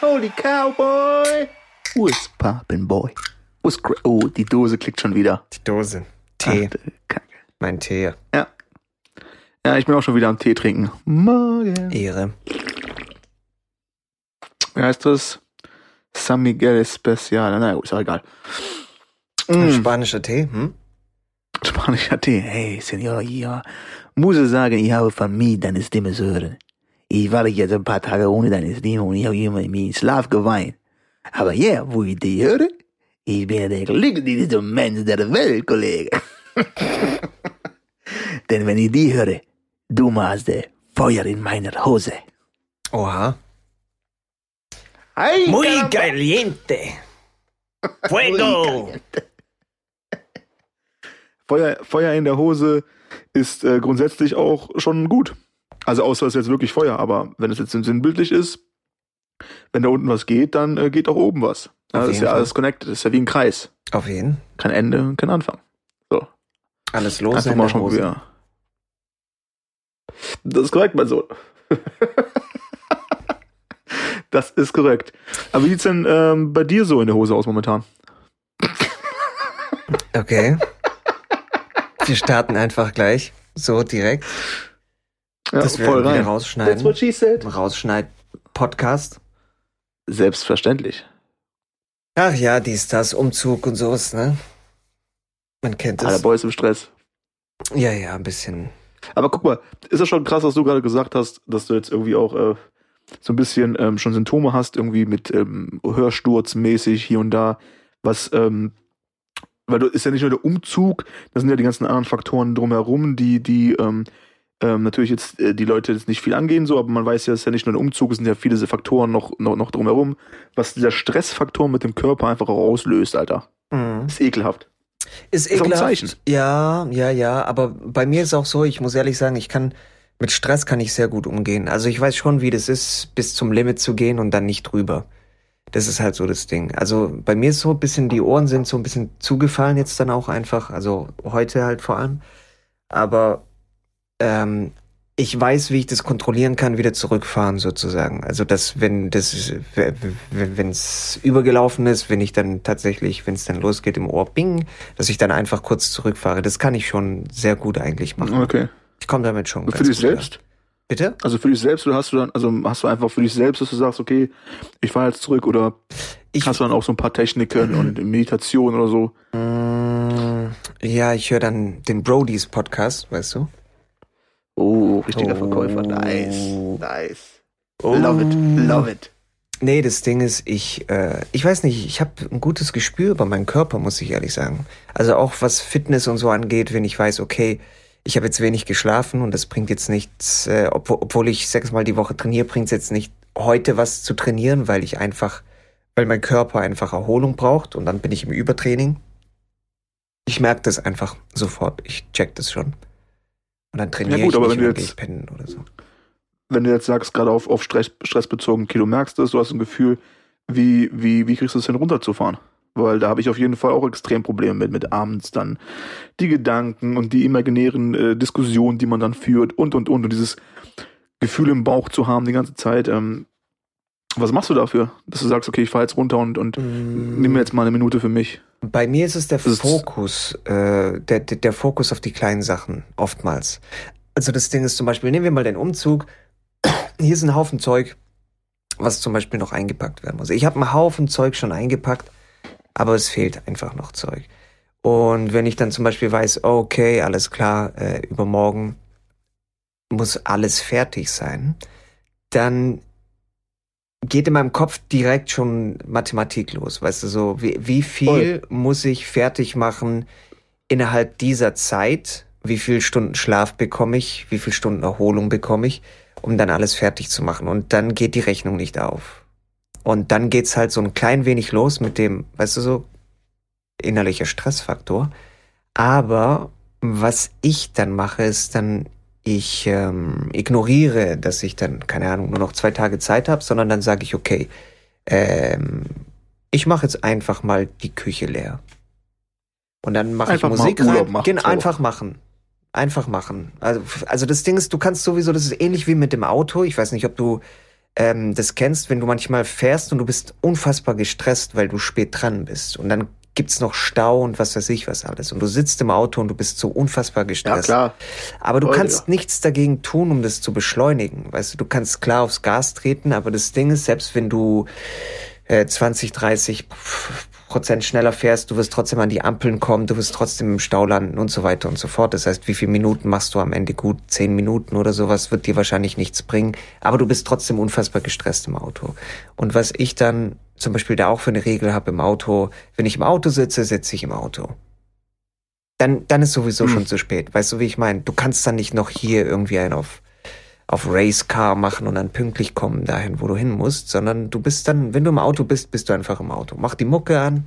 holy cowboy. What's poppin', boy? What's oh, die Dose klickt schon wieder. Die Dose. Tee. Ach, Kacke. Mein Tee. Ja. Ja, ich bin auch schon wieder am Tee trinken. Morgen. Ehre. Wie heißt das? San Miguel Especial. Na gut, ist auch egal. Mm, Spanischer Tee, hm? spanischer Tee. Hey, Senor, ja. Muss sagen, ich habe vermieden, deine Stimme hören. Ich war jetzt ein paar Tage ohne deine Stimme und ich habe immer in meinen Schlaf geweint. Aber ja, wo ich die höre, ich bin der glücklichste Mensch der Welt, Kollege. Denn wenn ich die höre, du machst Feuer in meiner Hose. Oha. Ay, Muy caramba. caliente. Fuego. Feuer, Feuer in der Hose ist äh, grundsätzlich auch schon gut. Also außer es ist jetzt wirklich Feuer, aber wenn es jetzt sinnbildlich ist, wenn da unten was geht, dann äh, geht auch oben was. Ja, das ist ja Fall. alles connected, das ist ja wie ein Kreis. Auf jeden. Kein Ende, kein Anfang. So, Alles los einfach in mal schon wieder. Das ist korrekt, mein Sohn. das ist korrekt. Aber wie sieht's denn ähm, bei dir so in der Hose aus momentan? Okay. Wir starten einfach gleich. So direkt. Ja, das werden wir rausschneiden. she said. Rausschneid Podcast. Selbstverständlich. Ach ja, dies, das, Umzug und sowas, ne? Man kennt Alle es. Boys im Stress. Ja, ja, ein bisschen. Aber guck mal, ist das schon krass, was du gerade gesagt hast, dass du jetzt irgendwie auch äh, so ein bisschen ähm, schon Symptome hast, irgendwie mit ähm, Hörsturz-mäßig hier und da, was, ähm, weil du ist ja nicht nur der Umzug, das sind ja die ganzen anderen Faktoren drumherum, die, die ähm, ähm, natürlich jetzt äh, die Leute jetzt nicht viel angehen, so, aber man weiß ja, es ist ja nicht nur der Umzug, es sind ja viele Faktoren noch, noch, noch drumherum, was dieser Stressfaktor mit dem Körper einfach auch auslöst, Alter. Mhm. ist ekelhaft. Ist Ist auch ein ekelhaft. Zeichen. Ja, ja, ja. Aber bei mir ist auch so, ich muss ehrlich sagen, ich kann, mit Stress kann ich sehr gut umgehen. Also ich weiß schon, wie das ist, bis zum Limit zu gehen und dann nicht drüber. Das ist halt so das Ding. Also bei mir ist so ein bisschen, die Ohren sind so ein bisschen zugefallen jetzt dann auch einfach. Also heute halt vor allem. Aber ähm, ich weiß, wie ich das kontrollieren kann, wieder zurückfahren sozusagen. Also dass wenn das wenn es übergelaufen ist, wenn ich dann tatsächlich, wenn es dann losgeht im Ohr, bing, dass ich dann einfach kurz zurückfahre. Das kann ich schon sehr gut eigentlich machen. Okay. Ich komme damit schon. Für dich selbst? Bitte? Also für dich selbst oder hast du dann, also hast du einfach für dich selbst, dass du sagst, okay, ich fahre jetzt zurück oder Ich, hast du dann auch so ein paar Techniken und Meditation oder so? Mm, ja, ich höre dann den Brodies Podcast, weißt du? Oh, richtiger Oh. Verkäufer. Nice. Nice. Oh. Love it. Love it. Nee, das Ding ist, ich, äh, ich weiß nicht, ich habe ein gutes Gespür über meinen Körper, muss ich ehrlich sagen. Also auch was Fitness und so angeht, wenn ich weiß, okay, ich habe jetzt wenig geschlafen und das bringt jetzt nichts, äh, obwohl, obwohl ich sechsmal die Woche trainiere, bringt es jetzt nicht heute was zu trainieren, weil ich einfach, weil mein Körper einfach Erholung braucht und dann bin ich im Übertraining. Ich merke das einfach sofort, ich check das schon. Und dann trainiere Ja gut, ich aber wenn du jetzt- pennen oder so. Wenn du jetzt sagst, gerade auf, auf Stress, Stress bezogen, du merkst es, du hast ein Gefühl, wie, wie, wie kriegst du es denn runterzufahren? Weil da habe ich auf jeden Fall auch extrem Probleme mit, mit abends dann die Gedanken und die imaginären äh, Diskussionen, die man dann führt und und und und dieses Gefühl im Bauch zu haben die ganze Zeit. Ähm, was machst du dafür, dass du sagst, okay, ich fahre jetzt runter und, und Mm. nimm mir jetzt mal eine Minute für mich? Bei mir ist es der Das Fokus, äh, der, der, der Fokus auf die kleinen Sachen, oftmals. Also das Ding ist zum Beispiel, nehmen wir mal den Umzug. Hier ist ein Haufen Zeug, was zum Beispiel noch eingepackt werden muss. Ich habe einen Haufen Zeug schon eingepackt, aber es fehlt einfach noch Zeug. Und wenn ich dann zum Beispiel weiß, okay, alles klar, äh, übermorgen muss alles fertig sein, dann geht in meinem Kopf direkt schon Mathematik los. Weißt du, so wie, wie viel muss ich fertig machen innerhalb dieser Zeit? Wie viel Stunden Schlaf bekomme ich? Wie viel Stunden Erholung bekomme ich? Um dann alles fertig zu machen. Und dann geht die Rechnung nicht auf. Und dann geht's halt so ein klein wenig los mit dem, weißt du so, innerlicher Stressfaktor. Aber was ich dann mache, ist dann, ich ähm, ignoriere, dass ich dann, keine Ahnung, nur noch zwei Tage Zeit habe, sondern dann sage ich, okay, ähm, ich mache jetzt einfach mal die Küche leer. Und dann mache ich Musik rein. machen, Genau, so. einfach machen. Einfach machen. Also, also das Ding ist, du kannst sowieso, das ist ähnlich wie mit dem Auto. Ich weiß nicht, ob du ähm, das kennst, wenn du manchmal fährst und du bist unfassbar gestresst, weil du spät dran bist. Und dann gibt's noch Stau und was weiß ich was alles. Und du sitzt im Auto und du bist so unfassbar Ja, gestresst. klar. Aber du Voll, kannst ja. nichts dagegen tun, um das zu beschleunigen. Weißt du, du kannst klar aufs Gas treten, aber das Ding ist, selbst wenn du äh, 20, 30 Prozent schneller fährst, du wirst trotzdem an die Ampeln kommen, du wirst trotzdem im Stau landen und so weiter und so fort. Das heißt, wie viele Minuten machst du am Ende gut? Zehn Minuten oder sowas wird dir wahrscheinlich nichts bringen, aber du bist trotzdem unfassbar gestresst im Auto. Und was ich dann zum Beispiel da auch für eine Regel habe im Auto, wenn ich im Auto sitze, sitze ich im Auto. Dann, dann ist sowieso Hm. schon zu spät. Weißt du, wie ich meine? Du kannst dann nicht noch hier irgendwie einen auf auf Racecar machen und dann pünktlich kommen dahin, wo du hin musst, sondern du bist dann, wenn du im Auto bist, bist du einfach im Auto. Mach die Mucke an,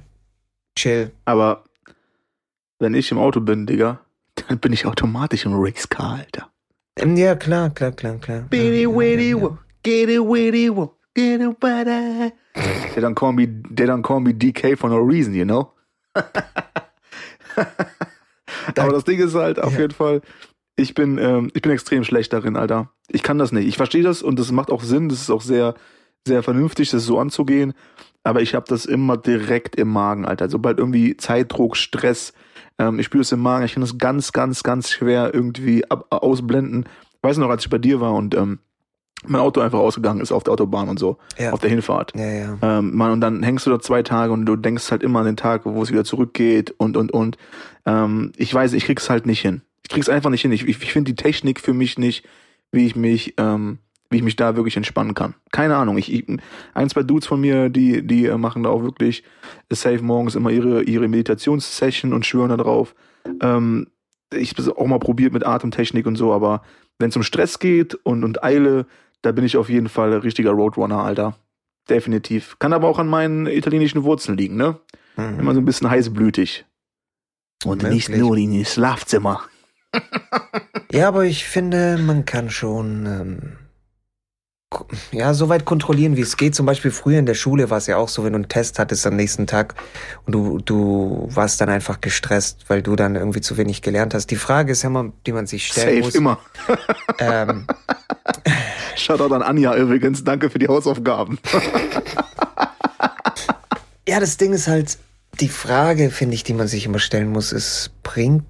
chill. Aber wenn ich im Auto bin, Digga, dann bin ich automatisch im Racecar, Alter. Ähm, Ja, klar, klar, klar, klar. Bitty Ja, ja, witty ja, ja. wo, get it witty get it. They don't call me, they don't call me DK for no reason, you know? Aber das Ding ist halt auf Ja. jeden Fall, ich bin, ähm, ich bin extrem schlecht darin, Alter. Ich kann das nicht. Ich verstehe das und das macht auch Sinn. Das ist auch sehr, sehr vernünftig, das so anzugehen. Aber ich habe das immer direkt im Magen, Alter. Sobald irgendwie Zeitdruck, Stress, ähm, ich spüre es im Magen. Ich kann das ganz, ganz, ganz schwer irgendwie ab, ausblenden. Ich weiß noch, als ich bei dir war und ähm, mein Auto einfach ausgegangen ist auf der Autobahn und so, Ja. auf der Hinfahrt. Ja, ja. Ähm, man, und dann hängst du da zwei Tage und du denkst halt immer an den Tag, wo es wieder zurückgeht und, und, und. Ähm, ich weiß, ich krieg's halt nicht hin. Ich krieg's einfach nicht hin. Ich, ich, ich finde die Technik für mich nicht, wie ich mich, ähm, wie ich mich da wirklich entspannen kann. Keine Ahnung. Ich, ich ein, zwei Dudes von mir, die, die äh, machen da auch wirklich safe morgens immer ihre, ihre Meditationssession und schwören da drauf. Ähm, ich habe auch mal probiert mit Atemtechnik und so, aber wenn es um Stress geht und, und Eile, da bin ich auf jeden Fall richtiger Roadrunner, Alter. Definitiv. Kann aber auch an meinen italienischen Wurzeln liegen, ne? Mhm. Immer so ein bisschen heißblütig. Und nicht Möglich. nur in Schlafzimmer. Ja, aber ich finde, man kann schon ähm, ja so weit kontrollieren, wie es geht. Zum Beispiel früher in der Schule war es ja auch so, wenn du einen Test hattest am nächsten Tag und du du warst dann einfach gestresst, weil du dann irgendwie zu wenig gelernt hast. Die Frage ist immer, die man sich stellen Safe, muss. immer. Ähm, Shoutout an Anja übrigens. Danke für die Hausaufgaben. Ja, das Ding ist halt, die Frage, finde ich, die man sich immer stellen muss, ist, bringt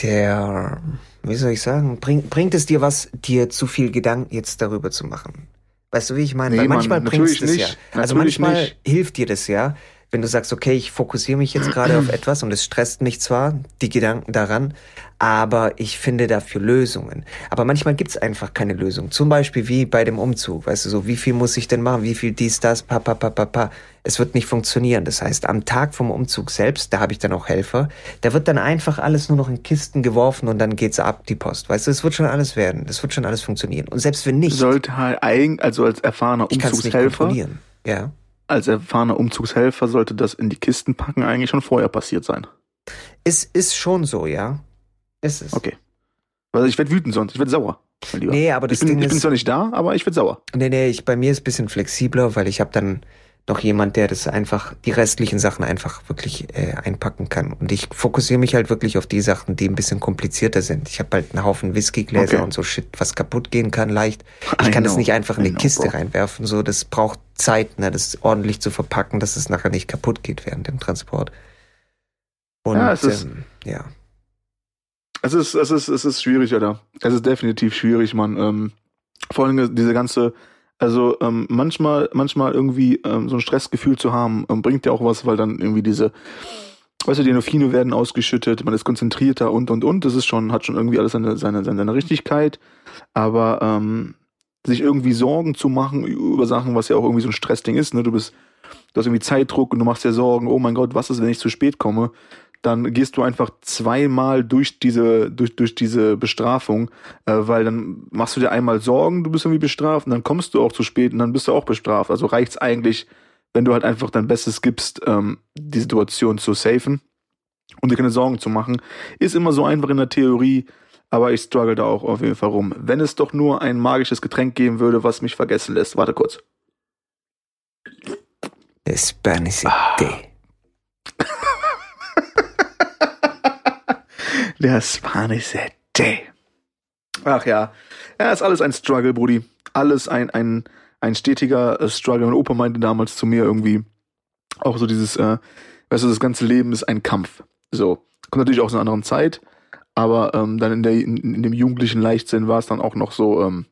der, wie soll ich sagen, bringt, bringt es dir was, dir zu viel Gedanken jetzt darüber zu machen? Weißt du, wie ich meine? Nee, Weil manchmal bringt es ja. Also Natürlich manchmal nicht. hilft dir das ja, wenn du sagst, okay, ich fokussiere mich jetzt gerade auf etwas und es stresst mich zwar, die Gedanken daran, aber ich finde dafür Lösungen. Aber manchmal gibt's einfach keine Lösung. Zum Beispiel wie bei dem Umzug. Weißt du, so, wie viel muss ich denn machen? Wie viel dies, das, pa, pa, pa, pa, pa. Es wird nicht funktionieren. Das heißt, am Tag vom Umzug selbst, da habe ich dann auch Helfer, da wird dann einfach alles nur noch in Kisten geworfen und dann geht's ab, die Post. Weißt du, es wird schon alles werden. Das wird schon alles funktionieren. Und selbst wenn nicht, Sollte halt eigen, also als erfahrener ich kann es nicht Umzugshelfer, kontrollieren. Ja. Als erfahrener Umzugshelfer sollte das in die Kisten packen eigentlich schon vorher passiert sein. Es ist schon so, ja. Ist es. Okay. Also ich werde wütend sonst, ich werde sauer. Mein Lieber. Nee, aber das ich bin, Ding ich bin ist, zwar nicht da, aber ich werde sauer. nee, nee, ich, bei mir ist ein bisschen flexibler, weil ich habe dann noch jemand, der das einfach, die restlichen Sachen einfach wirklich äh, einpacken kann. Und ich fokussiere mich halt wirklich auf die Sachen, die ein bisschen komplizierter sind. Ich habe halt einen Haufen Whiskygläser Okay. und so Shit, was kaputt gehen kann leicht. Ich I kann das know. nicht einfach in I eine know, Kiste bro. reinwerfen. So, das braucht Zeit, ne, das ordentlich zu verpacken, dass es nachher nicht kaputt geht während dem Transport. Und Ja, es ist- ähm, ja. Es ist, es ist, es ist schwierig, Alter. Es ist definitiv schwierig, man. Ähm, vor allem diese ganze, also ähm, manchmal, manchmal irgendwie ähm, so ein Stressgefühl zu haben, ähm, bringt ja auch was, weil dann irgendwie diese, weißt du, die Endorphine werden ausgeschüttet, man ist konzentrierter und und und. Das ist schon, hat schon irgendwie alles seine, seine, seine, Richtigkeit. Aber ähm, sich irgendwie Sorgen zu machen über Sachen, was ja auch irgendwie so ein Stressding ist, ne? Du bist, du hast irgendwie Zeitdruck und du machst dir Sorgen, oh mein Gott, was ist, wenn ich zu spät komme? Dann gehst du einfach zweimal durch diese, durch, durch diese Bestrafung, äh, weil dann machst du dir einmal Sorgen, du bist irgendwie bestraft und dann kommst du auch zu spät und dann bist du auch bestraft. Also reicht's eigentlich, wenn du halt einfach dein Bestes gibst, ähm, die Situation zu safen und dir keine Sorgen zu machen. Ist immer so einfach in der Theorie, aber ich struggle da auch auf jeden Fall rum. Wenn es doch nur ein magisches Getränk geben würde, was mich vergessen lässt. Warte kurz. Der Spanish Day. Der spanische Tee. Ach ja. Ja, ist alles ein Struggle, Brudi. Alles ein, ein, ein stetiger äh, Struggle. Mein Opa meinte damals zu mir irgendwie auch so dieses, äh, weißt du, das ganze Leben ist ein Kampf. So. Kommt natürlich aus einer anderen Zeit, aber ähm, dann in, der, in, in dem jugendlichen Leichtsinn war es dann auch noch so, ähm,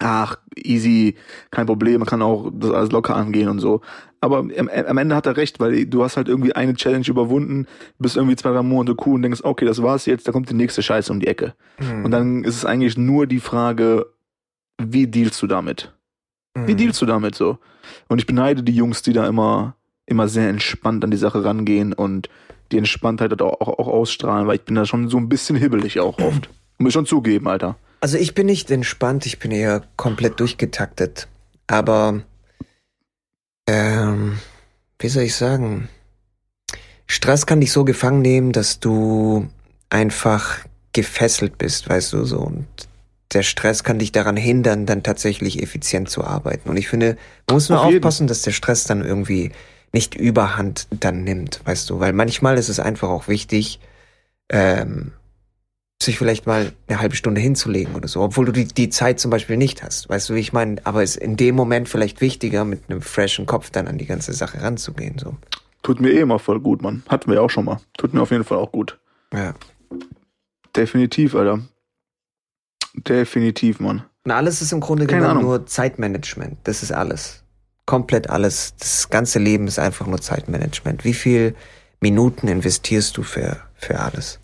ach, easy, kein Problem, man kann auch das alles locker angehen und so. Aber am, am Ende hat er recht, weil du hast halt irgendwie eine Challenge überwunden, bist irgendwie zwei, drei Monate cool und denkst, okay, das war's jetzt, da kommt die nächste Scheiße um die Ecke. Mhm. Und dann ist es eigentlich nur die Frage, wie dealst du damit? Mhm. Wie dealst du damit so? Und ich beneide die Jungs, die da immer, immer sehr entspannt an die Sache rangehen und die Entspanntheit auch, auch, auch ausstrahlen, weil ich bin da schon so ein bisschen hibbelig auch oft. Muss ich schon zugeben, Alter. Also ich bin nicht entspannt, ich bin eher komplett durchgetaktet. Aber, ähm, wie soll ich sagen? Stress kann dich so gefangen nehmen, dass du einfach gefesselt bist, weißt du, so. Und der Stress kann dich daran hindern, dann tatsächlich effizient zu arbeiten. Und ich finde, man muss nur Auf aufpassen, jeden. dass der Stress dann irgendwie nicht überhand dann nimmt, weißt du, weil manchmal ist es einfach auch wichtig, ähm, sich vielleicht mal eine halbe Stunde hinzulegen oder so, obwohl du die, die Zeit zum Beispiel nicht hast. Weißt du, wie ich meine? Aber es ist in dem Moment vielleicht wichtiger, mit einem freshen Kopf dann an die ganze Sache ranzugehen. So. Tut mir eh immer voll gut, Mann. Hatten wir ja auch schon mal. Tut mir auf jeden Fall auch gut. Ja. Definitiv, Alter. Definitiv, Mann. Und alles ist im Grunde Keine genommen Ahnung. nur Zeitmanagement. Das ist alles. Komplett alles. Das ganze Leben ist einfach nur Zeitmanagement. Wie viel Minuten investierst du für, für alles?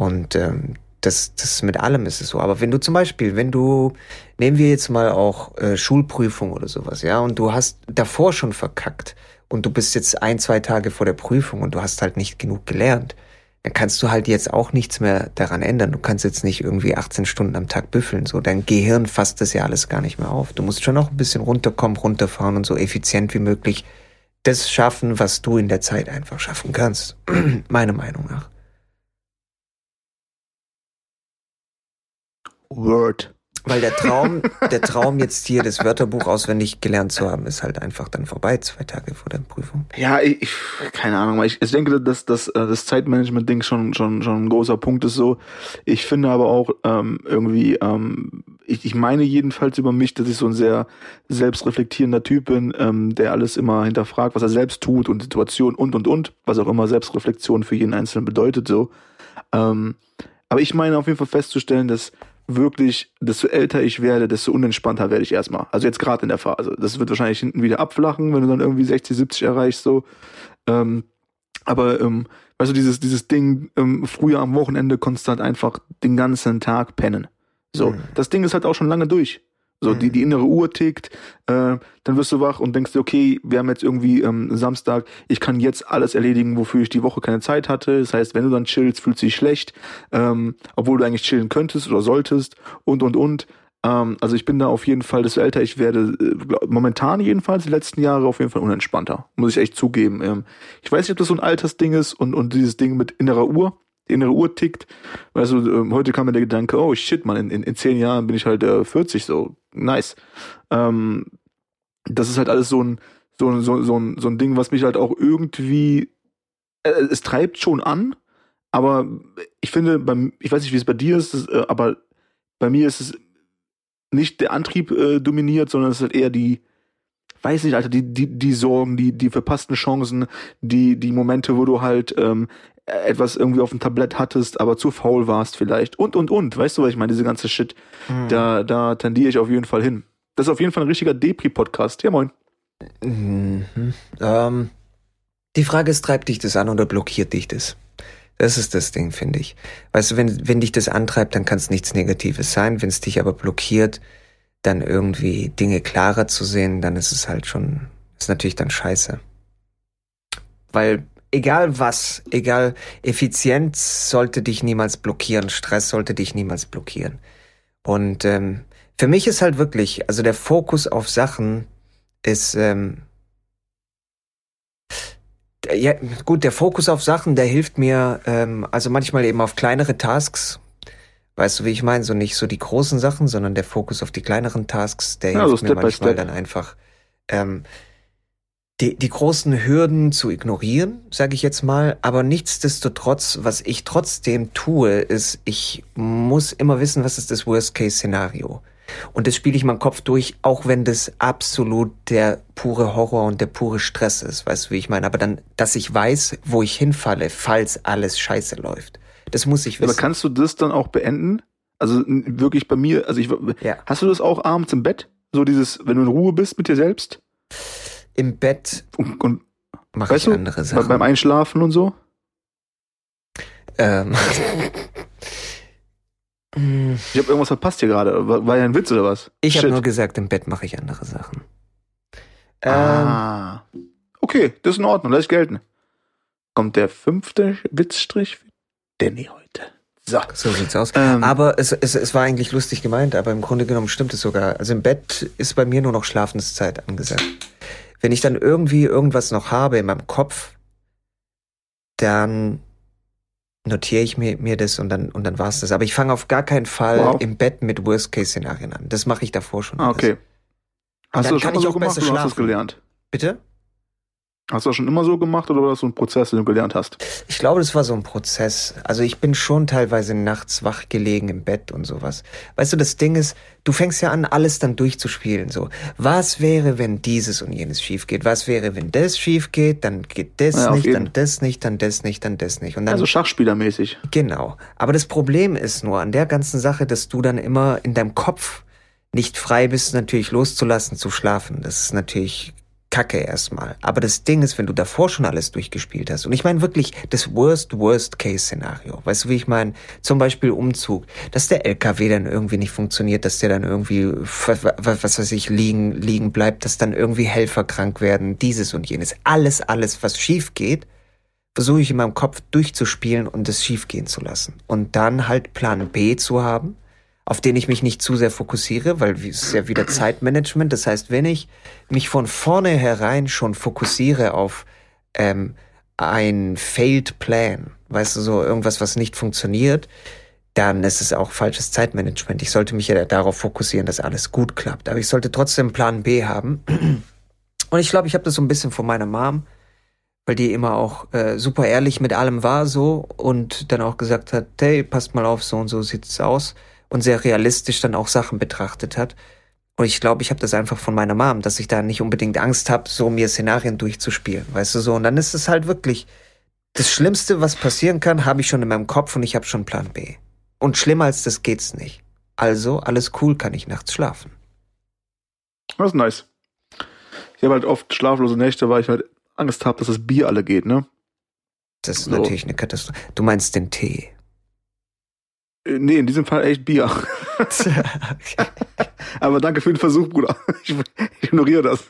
Und ähm, das, das mit allem ist es so. Aber wenn du zum Beispiel, wenn du, nehmen wir jetzt mal auch äh, Schulprüfung oder sowas, ja, und du hast davor schon verkackt und du bist jetzt ein, zwei Tage vor der Prüfung und du hast halt nicht genug gelernt, dann kannst du halt jetzt auch nichts mehr daran ändern. Du kannst jetzt nicht irgendwie 18 Stunden am Tag büffeln. So, dein Gehirn fasst das ja alles gar nicht mehr auf. Du musst schon noch ein bisschen runterkommen, runterfahren und so effizient wie möglich das schaffen, was du in der Zeit einfach schaffen kannst. Meiner Meinung nach. Word. Weil der Traum, der Traum jetzt hier das Wörterbuch auswendig gelernt zu haben, ist halt einfach dann vorbei, zwei Tage vor der Prüfung. Ja, ich, keine Ahnung, ich, ich denke, dass, dass äh, das Zeitmanagement-Ding schon, schon, schon ein großer Punkt ist so. Ich finde aber auch ähm, irgendwie, ähm, ich, ich meine jedenfalls über mich, dass ich so ein sehr selbstreflektierender Typ bin, ähm, der alles immer hinterfragt, was er selbst tut und Situation und und und, was auch immer Selbstreflexion für jeden Einzelnen bedeutet so. Ähm, aber ich meine auf jeden Fall festzustellen, dass wirklich, desto älter ich werde, desto unentspannter werde ich erstmal. Also jetzt gerade in der Phase. Das wird wahrscheinlich hinten wieder abflachen, wenn du dann irgendwie 60, 70 erreichst, so. Ähm, aber, ähm, weißt du, dieses, dieses Ding, ähm, früher am Wochenende konntest du halt einfach den ganzen Tag pennen. So, mhm. das Ding ist halt auch schon lange durch. So, die, mhm. die innere Uhr tickt, äh, dann wirst du wach und denkst dir, okay, wir haben jetzt irgendwie ähm, Samstag, ich kann jetzt alles erledigen, wofür ich die Woche keine Zeit hatte. Das heißt, wenn du dann chillst, fühlst du dich schlecht, ähm, obwohl du eigentlich chillen könntest oder solltest und und und. Ähm, also ich bin da auf jeden Fall, desto älter ich werde, äh, momentan jedenfalls, die letzten Jahre auf jeden Fall unentspannter. Muss ich echt zugeben. Ähm, ich weiß nicht, ob das so ein Altersding ist und, und dieses Ding mit innerer Uhr innere Uhr tickt. Also ähm, heute kam mir der Gedanke, oh shit, man, in, in, in zehn Jahren bin ich halt äh, 40, so nice. Ähm, das ist halt alles so ein, so, so, so, ein, so ein Ding, was mich halt auch irgendwie, äh, es treibt schon an, aber ich finde, beim, ich weiß nicht, wie es bei dir ist, äh, aber bei mir ist es nicht der Antrieb äh, dominiert, sondern es ist halt eher die, weiß nicht, Alter, die, die, die Sorgen, die, die verpassten Chancen, die, die Momente, wo du halt ähm, etwas irgendwie auf dem Tablett hattest, aber zu faul warst vielleicht und und und, weißt du, was ich meine, diese ganze Shit, mhm. da da tendiere ich auf jeden Fall hin. Das ist auf jeden Fall ein richtiger Depri-Podcast. Ja, moin. Mhm. Ähm, die Frage ist, treibt dich das an oder blockiert dich das? Das ist das Ding, finde ich. Weißt du, wenn, wenn dich das antreibt, dann kann es nichts Negatives sein. Wenn es dich aber blockiert, dann irgendwie Dinge klarer zu sehen, dann ist es halt schon, ist natürlich dann scheiße. Weil egal was, egal, Effizienz sollte dich niemals blockieren, Stress sollte dich niemals blockieren. Und ähm, für mich ist halt wirklich, also der Fokus auf Sachen ist, ähm, ja, gut, der Fokus auf Sachen, der hilft mir, ähm, also manchmal eben auf kleinere Tasks. Weißt du, wie ich meine? So nicht so die großen Sachen, sondern der Fokus auf die kleineren Tasks, der ja, hilft mir manchmal dann einfach. Ähm, die, die großen Hürden zu ignorieren, sage ich jetzt mal. Aber nichtsdestotrotz, was ich trotzdem tue, ist, ich muss immer wissen, was ist das Worst-Case-Szenario. Und das spiele ich meinem Kopf durch, auch wenn das absolut der pure Horror und der pure Stress ist, weißt du, wie ich meine? Aber dann, dass ich weiß, wo ich hinfalle, falls alles scheiße läuft. Das muss ich wissen. Aber kannst du das dann auch beenden? Also wirklich bei mir, also ich, Ja. hast du das auch abends im Bett? So dieses, wenn du in Ruhe bist mit dir selbst? Im Bett Und, und mache ich andere Sachen. beim Einschlafen und so? ähm. Hm, Ich habe irgendwas verpasst hier gerade. War, ja ein Witz oder was? ich habe nur gesagt, im Bett mache ich andere Sachen. Ähm, Ah. Okay, das ist in Ordnung, lass ich gelten. Kommt der fünfte Witzstrich für Danny heute. So. so sieht's aus. Ähm, Aber es, es, es war eigentlich lustig gemeint, aber im Grunde genommen stimmt es sogar. Also im Bett ist bei mir nur noch Schlafenszeit angesagt. Wenn ich dann irgendwie irgendwas noch habe in meinem Kopf, dann notiere ich mir, mir das und dann, und dann war's das. Aber ich fange auf gar keinen Fall Wow. im Bett mit Worst-Case-Szenarien an. Das mache ich davor schon. ah, okay. Hast Dann du das kann schon ich immer so auch gemacht besser oder hast schlafen. gelernt? Bitte? Hast du das schon immer so gemacht oder war das so ein Prozess, den du gelernt hast? Ich glaube, das war so ein Prozess. Also ich bin schon teilweise nachts wach gelegen im Bett und sowas. Weißt du, das Ding ist, du fängst ja an, alles dann durchzuspielen. So, was wäre, wenn dieses und jenes schief geht? Was wäre, wenn das schief geht? Dann geht das Ja, nicht, dann das nicht, dann das nicht, dann das nicht. Und dann Also Schachspielermäßig. Genau. Aber das Problem ist nur an der ganzen Sache, dass du dann immer in deinem Kopf nicht frei bist, natürlich loszulassen, zu schlafen. Das ist natürlich Kacke erstmal. Aber das Ding ist, wenn du davor schon alles durchgespielt hast, und ich meine wirklich das Worst, Worst-Case-Szenario. Weißt du, wie ich meine? Zum Beispiel Umzug, dass der LKW dann irgendwie nicht funktioniert, dass der dann irgendwie, was, weiß ich, liegen, liegen bleibt, dass dann irgendwie Helfer krank werden, dieses und jenes. Alles, alles, was schief geht, versuche ich in meinem Kopf durchzuspielen und es schief gehen zu lassen. Und dann halt Plan B zu haben, auf den ich mich nicht zu sehr fokussiere, weil es ist ja wieder Zeitmanagement. Das heißt, wenn ich mich von vornherein schon fokussiere auf ähm, ein failed Plan, weißt du, so irgendwas, was nicht funktioniert, dann ist es auch falsches Zeitmanagement. Ich sollte mich ja darauf fokussieren, dass alles gut klappt. Aber ich sollte trotzdem Plan B haben. Und ich glaube, ich habe das so ein bisschen von meiner Mom, weil die immer auch äh, super ehrlich mit allem war so und dann auch gesagt hat, hey, passt mal auf, so und so sieht's aus und sehr realistisch dann auch Sachen betrachtet hat. Und ich glaube, ich habe das einfach von meiner Mom, dass ich da nicht unbedingt Angst habe, so mir Szenarien durchzuspielen, weißt du so. Und dann ist es halt wirklich das Schlimmste, was passieren kann, habe ich schon in meinem Kopf und ich habe schon Plan B. Und schlimmer als das geht's nicht. Also alles cool, kann ich nachts schlafen. Das ist nice. Ich habe halt oft schlaflose Nächte, weil ich halt Angst habe, dass das Bier alle geht, ne? Das ist So. natürlich eine Katastrophe. Du meinst den Tee. Äh, Nee, in diesem Fall echt Bier. Aber danke für den Versuch, Bruder. Ich, ich ignoriere das.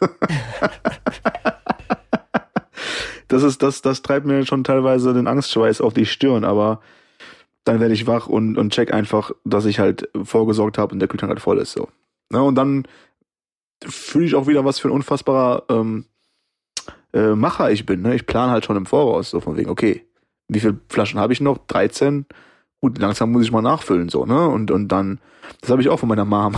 Das ist, das, das treibt mir schon teilweise den Angstschweiß auf die Stirn, aber dann werde ich wach und, und check einfach, dass ich halt vorgesorgt habe und der Kühlschrank halt voll ist, so. Ne, und dann fühle ich auch wieder, was für ein unfassbarer ähm, äh, Macher ich bin. Ne? Ich plane halt schon im Voraus, so von wegen, okay, wie viele Flaschen habe ich noch? 13? Gut, langsam muss ich mal nachfüllen, so, ne? Und, und dann, das habe ich auch von meiner Mom.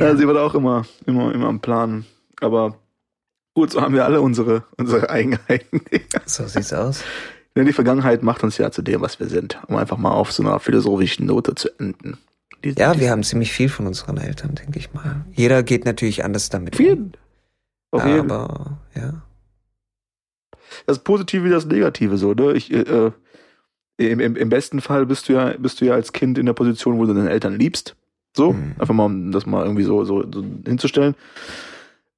Ja, sie war da auch immer, immer, immer am Planen. Aber gut, so haben wir alle unsere, unsere Eigenheiten. So sieht's aus. Denn die Vergangenheit macht uns ja zu dem, was wir sind. Um einfach mal auf so einer philosophischen Note zu enden. Die, Ja, die- wir haben ziemlich viel von unseren Eltern, denke ich mal. Jeder geht natürlich anders damit viel. Auf um. jeden Aber, ja. das Positive wie das Negative so, ne? Ich, äh, äh, im, im, Im besten Fall bist du ja, bist du ja als Kind in der Position, wo du deine Eltern liebst. So, Mhm. einfach mal, um das mal irgendwie so, so, so hinzustellen.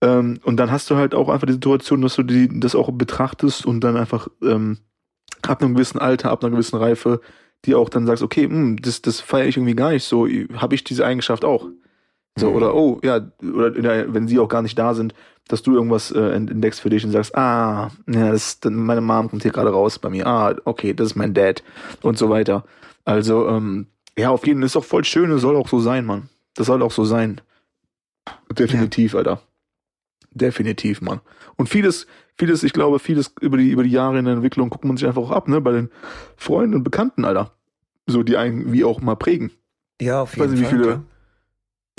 Ähm, und dann hast du halt auch einfach die Situation, dass du die, das auch betrachtest und dann einfach ähm, ab einem gewissen Alter, ab einer gewissen Reife, die auch dann sagst, okay, hm, das, das feiere ich irgendwie gar nicht so, habe ich diese Eigenschaft auch. So, Mhm. oder oh, ja, oder ja, wenn sie auch gar nicht da sind, dass du irgendwas äh, ent- entdeckst für dich und sagst, ah, ja, das, dann- meine Mom kommt hier gerade raus bei mir, ah, okay, das ist mein Dad und so weiter. Also, ähm, ja, auf jeden Fall ist auch voll schön, es soll auch so sein, Mann. Das soll auch so sein. Definitiv, Alter. Definitiv, Mann. Und vieles, vieles, ich glaube, vieles über die, über die Jahre in der Entwicklung guckt man sich einfach auch ab, ne, bei den Freunden und Bekannten, Alter. So, die einen wie auch mal prägen Ja, auf Ich weiß jeden nicht, wie Fall. viele- klar.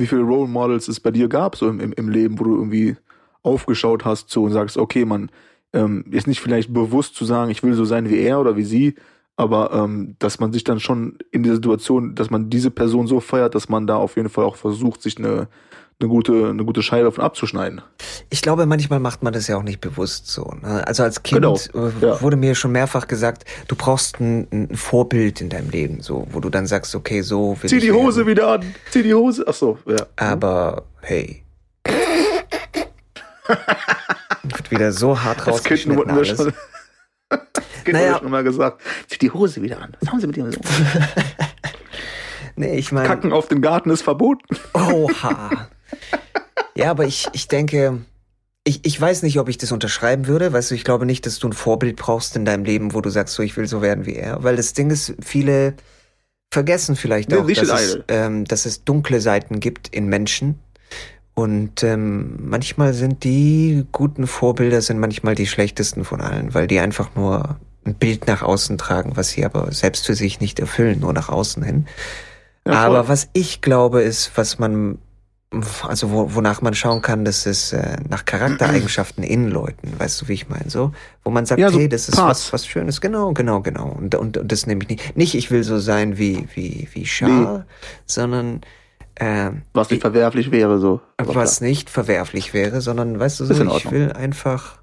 Wie viele Role Models es bei dir gab, so im, im, im Leben, wo du irgendwie aufgeschaut hast so und sagst, okay, Mann, ähm, ist nicht vielleicht bewusst zu sagen, ich will so sein wie er oder wie sie, aber ähm, dass man sich dann schon in der Situation, dass man diese Person so feiert, dass man da auf jeden Fall auch versucht, sich eine, eine gute, eine gute Scheibe davon abzuschneiden. Ich glaube, manchmal macht man das ja auch nicht bewusst so. Ne? Also als Kind Genau, äh, ja. wurde mir schon mehrfach gesagt, du brauchst ein, ein Vorbild in deinem Leben, so, wo du dann sagst, okay, so will Zieh die Hose werden. wieder an, zieh die Hose. Ach so, ja. Aber hey. Wird wieder so hart rausgeschnitten alles. schon. Kind Naja. wurde schon immer gesagt, zieh die Hose wieder an. Was haben sie mit dir so? Nee, ich meine. Kacken auf den Garten ist verboten. Oha. Ja, aber ich, ich denke, ich, ich weiß nicht, ob ich das unterschreiben würde. Weißt du, ich glaube nicht, dass du ein Vorbild brauchst in deinem Leben, wo du sagst, so, ich will so werden wie er. Weil das Ding ist, viele vergessen vielleicht auch, dass es, ähm, dass es dunkle Seiten gibt in Menschen. Und ähm, manchmal sind die guten Vorbilder sind manchmal die schlechtesten von allen, weil die einfach nur ein Bild nach außen tragen, was sie aber selbst für sich nicht erfüllen, nur nach außen hin. Ja. Aber was ich glaube, ist, was man, also wo, wonach man schauen kann, das ist äh, nach Charaktereigenschaften in Leuten, weißt du, wie ich meine, so, wo man sagt, Ja, so hey, das ist was, was Schönes, genau, genau, genau. Und, und, und das nehme ich nicht, nicht, ich will so sein wie, wie, wie Charles, sondern ähm, Was nicht verwerflich wäre, so. Aber was nicht verwerflich wäre, sondern weißt du so, ich will einfach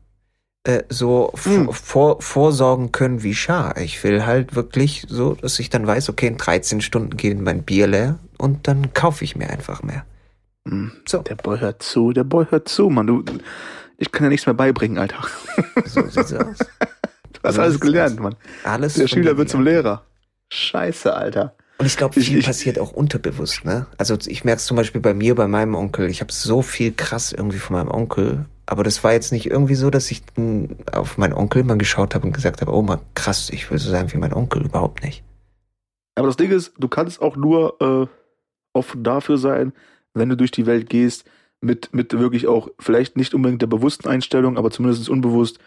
äh, so Hm. vor, vor, vorsorgen können wie Schar. Ich will halt wirklich so, dass ich dann weiß, okay, in 13 Stunden geht mein Bier leer und dann kaufe ich mir einfach mehr. Hm. So, Der Boy hört zu, der Boy hört zu, Mann. Du, ich kann ja nichts mehr beibringen, Alter. so sieht's aus. Du hast alles gelernt. Mann. Alles Der Schüler wird zum. Lehrer. Scheiße, Alter. Und ich glaube, viel ich- passiert auch unterbewusst, ne? Also ich merke es zum Beispiel bei mir, bei meinem Onkel. Ich habe so viel krass irgendwie von meinem Onkel. Aber das war jetzt nicht irgendwie so, dass ich auf meinen Onkel mal geschaut habe und gesagt habe, oh mal krass, ich will so sein wie mein Onkel. Überhaupt nicht. Aber das Ding ist, du kannst auch nur äh, offen dafür sein, wenn du durch die Welt gehst, mit, mit wirklich auch, vielleicht nicht unbedingt der bewussten Einstellung, aber zumindest unbewusst,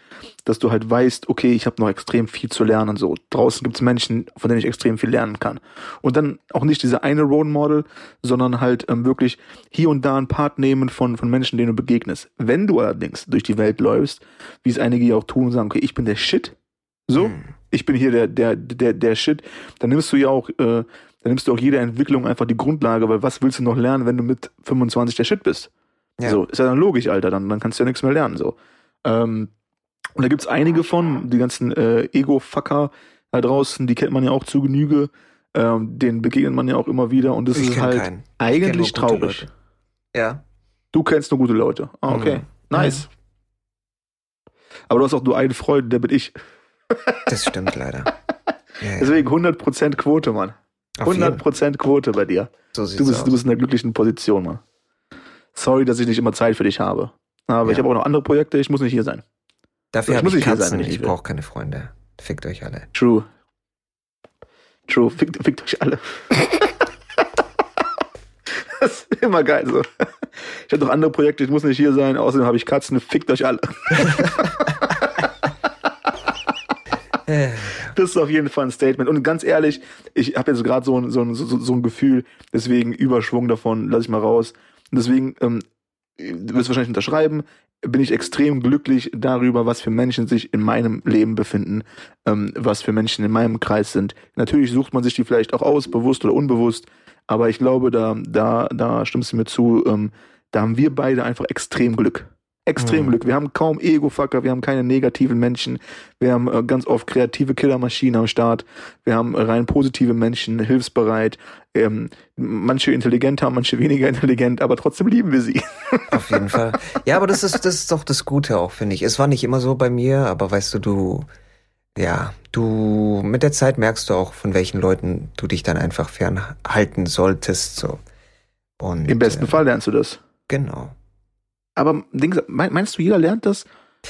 dass du halt weißt, okay, ich habe noch extrem viel zu lernen. So, draußen gibt's Menschen, von denen ich extrem viel lernen kann. Und dann auch nicht dieser eine Role Model, sondern halt ähm, wirklich hier und da ein Part nehmen von, von Menschen, denen du begegnest. Wenn du allerdings durch die Welt läufst, wie es einige ja auch tun und sagen, okay, ich bin der Shit, so, Hm. ich bin hier der, der, der, der Shit, dann nimmst du ja auch, äh, dann nimmst du auch jede Entwicklung einfach die Grundlage, weil was willst du noch lernen, wenn du mit 25 der Shit bist? Ja. So, ist ja dann logisch, Alter, dann, dann kannst du ja nichts mehr lernen, so. Ähm, und da gibt's einige von, die ganzen äh, Ego-Fucker da draußen, die kennt man ja auch zu Genüge, ähm, denen begegnet man ja auch immer wieder und das Ich ist halt keinen. eigentlich traurig. Ja. Du kennst nur gute Leute. Ah, okay. Mhm. Nice. Aber du hast auch nur einen Freund, der bin ich. Das stimmt leider. Ja, ja. Deswegen 100% Quote, Mann. Auf jeden. 100% Quote bei dir. So Du bist, aus. du bist in einer glücklichen Position, Mann. Sorry, dass ich nicht immer Zeit für dich habe. Aber Ja. ich habe auch noch andere Projekte, ich muss nicht hier sein. Dafür ich habe ich sein, Katzen. wenn ich ich brauche keine Freunde. Fickt euch alle. True. True. Fickt, fickt euch alle. das ist immer geil so. Ich habe noch andere Projekte, ich muss nicht hier sein. Außerdem habe ich Katzen, fickt euch alle. Das ist auf jeden Fall ein Statement. Und ganz ehrlich, ich habe jetzt gerade so ein, so, so, so ein Gefühl, deswegen Überschwung davon, lass ich mal raus. Und deswegen, ähm, du wirst wahrscheinlich unterschreiben, bin ich extrem glücklich darüber, was für Menschen sich in meinem Leben befinden, ähm, was für Menschen in meinem Kreis sind. Natürlich sucht man sich die vielleicht auch aus, bewusst oder unbewusst, aber ich glaube, da, da, da stimmst du mir zu, ähm, da haben wir beide einfach extrem Glück. Extrem Mhm. Glück. Wir haben kaum Ego-Fucker, wir haben keine negativen Menschen, wir haben äh, ganz oft kreative Killermaschinen am Start, wir haben äh, rein positive Menschen, hilfsbereit, ähm, manche intelligenter, manche weniger intelligent, aber trotzdem lieben wir sie. auf jeden Fall. Ja, aber das ist, das ist doch das Gute auch, finde ich. Es war nicht immer so bei mir, aber weißt du, du, ja, du, mit der Zeit merkst du auch, von welchen Leuten du dich dann einfach fernhalten solltest, so. Und, Im besten äh, Fall lernst du das. Genau. Aber meinst du, jeder lernt das?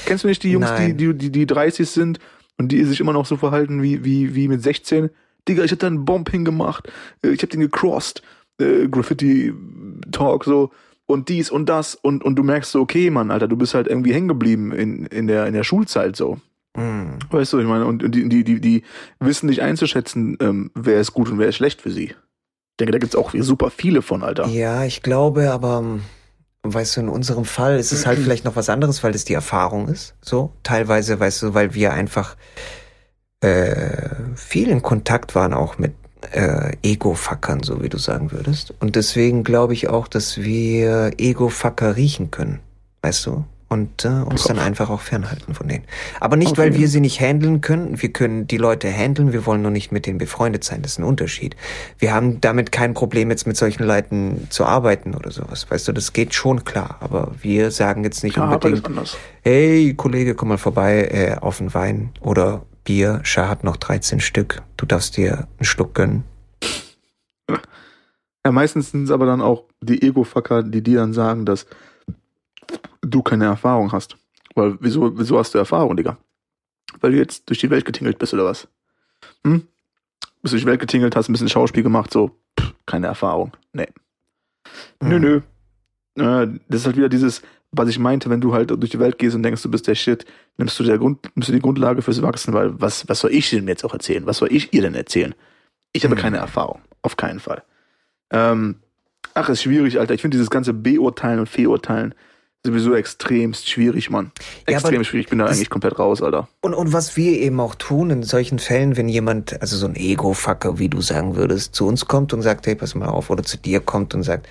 Kennst du nicht die Jungs, die, Nein. die, die, die 30 sind und die sich immer noch so verhalten wie, wie, wie mit 16? Digga, ich hab da einen Bomb hingemacht, äh, ich hab den gecrossed, äh, Graffiti-Talk so und dies und das und, und du merkst so, okay, Mann, Alter, du bist halt irgendwie hängen geblieben in, in, der, in der Schulzeit so. Hm. Weißt du, ich meine, und und die, die, die, die wissen nicht einzuschätzen, ähm, wer ist gut und wer ist schlecht für sie. Ich denke, da gibt's auch super viele von, Alter. Ja, ich glaube, aber ähm, weißt du, in unserem Fall ist es halt vielleicht noch was anderes, weil das die Erfahrung ist. So, teilweise, weißt du, weil wir einfach äh, viel in Kontakt waren auch mit äh, Ego-Fuckern, so wie du sagen würdest. Und deswegen glaube ich auch, dass wir Ego-Fucker riechen können, weißt du? Und äh, uns dann einfach auch fernhalten von denen. Aber nicht, weil wir sie nicht handeln können. Wir können die Leute handeln, wir wollen nur nicht mit denen befreundet sein. Das ist ein Unterschied. Wir haben damit kein Problem, jetzt mit solchen Leuten zu arbeiten oder sowas. Weißt du, das geht schon klar. Aber wir sagen jetzt nicht Ja, unbedingt, hey Kollege, komm mal vorbei äh, auf den Wein oder Bier, Schar hat noch 13 Stück, du darfst dir einen Schluck gönnen. Ja, meistens sind es aber dann auch die Ego-Fucker, die dir dann sagen, dass du keine Erfahrung hast. Weil, wieso, wieso hast du Erfahrung, Digga? Weil du jetzt durch die Welt getingelt bist oder was? Hm? Bist durch die Welt getingelt, hast ein bisschen Schauspiel gemacht, so, pff, keine Erfahrung. Nee. Nö, Mhm. nö. Äh, das ist halt wieder dieses, was ich meinte, wenn du halt durch die Welt gehst und denkst, du bist der Shit, nimmst du, der Grund, nimmst du die Grundlage fürs Wachsen, weil was, was soll ich denn jetzt auch erzählen? Was soll ich ihr denn erzählen? Ich habe Mhm. keine Erfahrung. Auf keinen Fall. Ähm, ach, ist schwierig, Alter. Ich finde dieses ganze Beurteilen und Feurteilen sowieso extremst schwierig, Mann. Ja, Extrem schwierig. Ich bin da eigentlich komplett raus, Alter. Und, und was wir eben auch tun in solchen Fällen, wenn jemand, also so ein Ego-Fucker, wie du sagen würdest, zu uns kommt und sagt, hey, pass mal auf, oder zu dir kommt und sagt,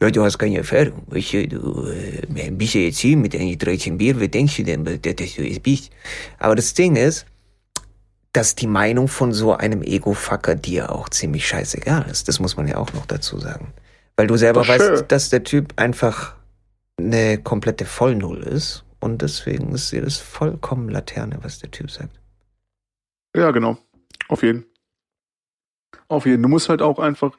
ja, du hast keine Erfahrung, weißt du, du äh, bist ja jetzt hier mit deinen 13 Bier, wer denkst du denn, dass du jetzt bist? Aber das Ding ist, dass die Meinung von so einem Ego-Fucker dir auch ziemlich scheißegal ist. Das muss man ja auch noch dazu sagen. Weil du selber weißt, dass der Typ einfach eine komplette Vollnull ist. Und deswegen ist das vollkommen Laterne, was der Typ sagt. Ja, genau. Auf jeden. Auf jeden. Du musst halt auch einfach,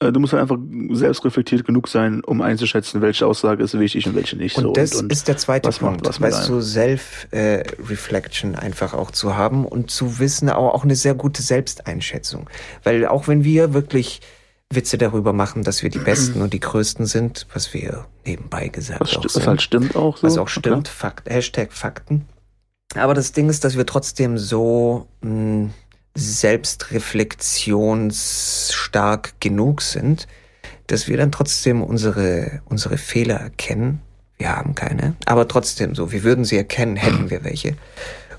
äh, du musst halt einfach selbstreflektiert genug sein, um einzuschätzen, welche Aussage ist wichtig und welche nicht. Und so. das und, und, ist der zweite was Punkt, was mit weißt du, Self-Reflection einfach auch zu haben und zu wissen, aber auch eine sehr gute Selbsteinschätzung. Weil auch wenn wir wirklich Witze darüber machen, dass wir die Besten und die Größten sind, was wir nebenbei gesagt was, auch sind, was halt stimmt auch so. was auch stimmt, Fakt, Hashtag Fakten. Aber das Ding ist, dass wir trotzdem so mh, selbstreflektionsstark genug sind, dass wir dann trotzdem unsere, unsere Fehler erkennen. Wir haben keine, aber trotzdem so. Wir würden sie erkennen, hätten wir welche.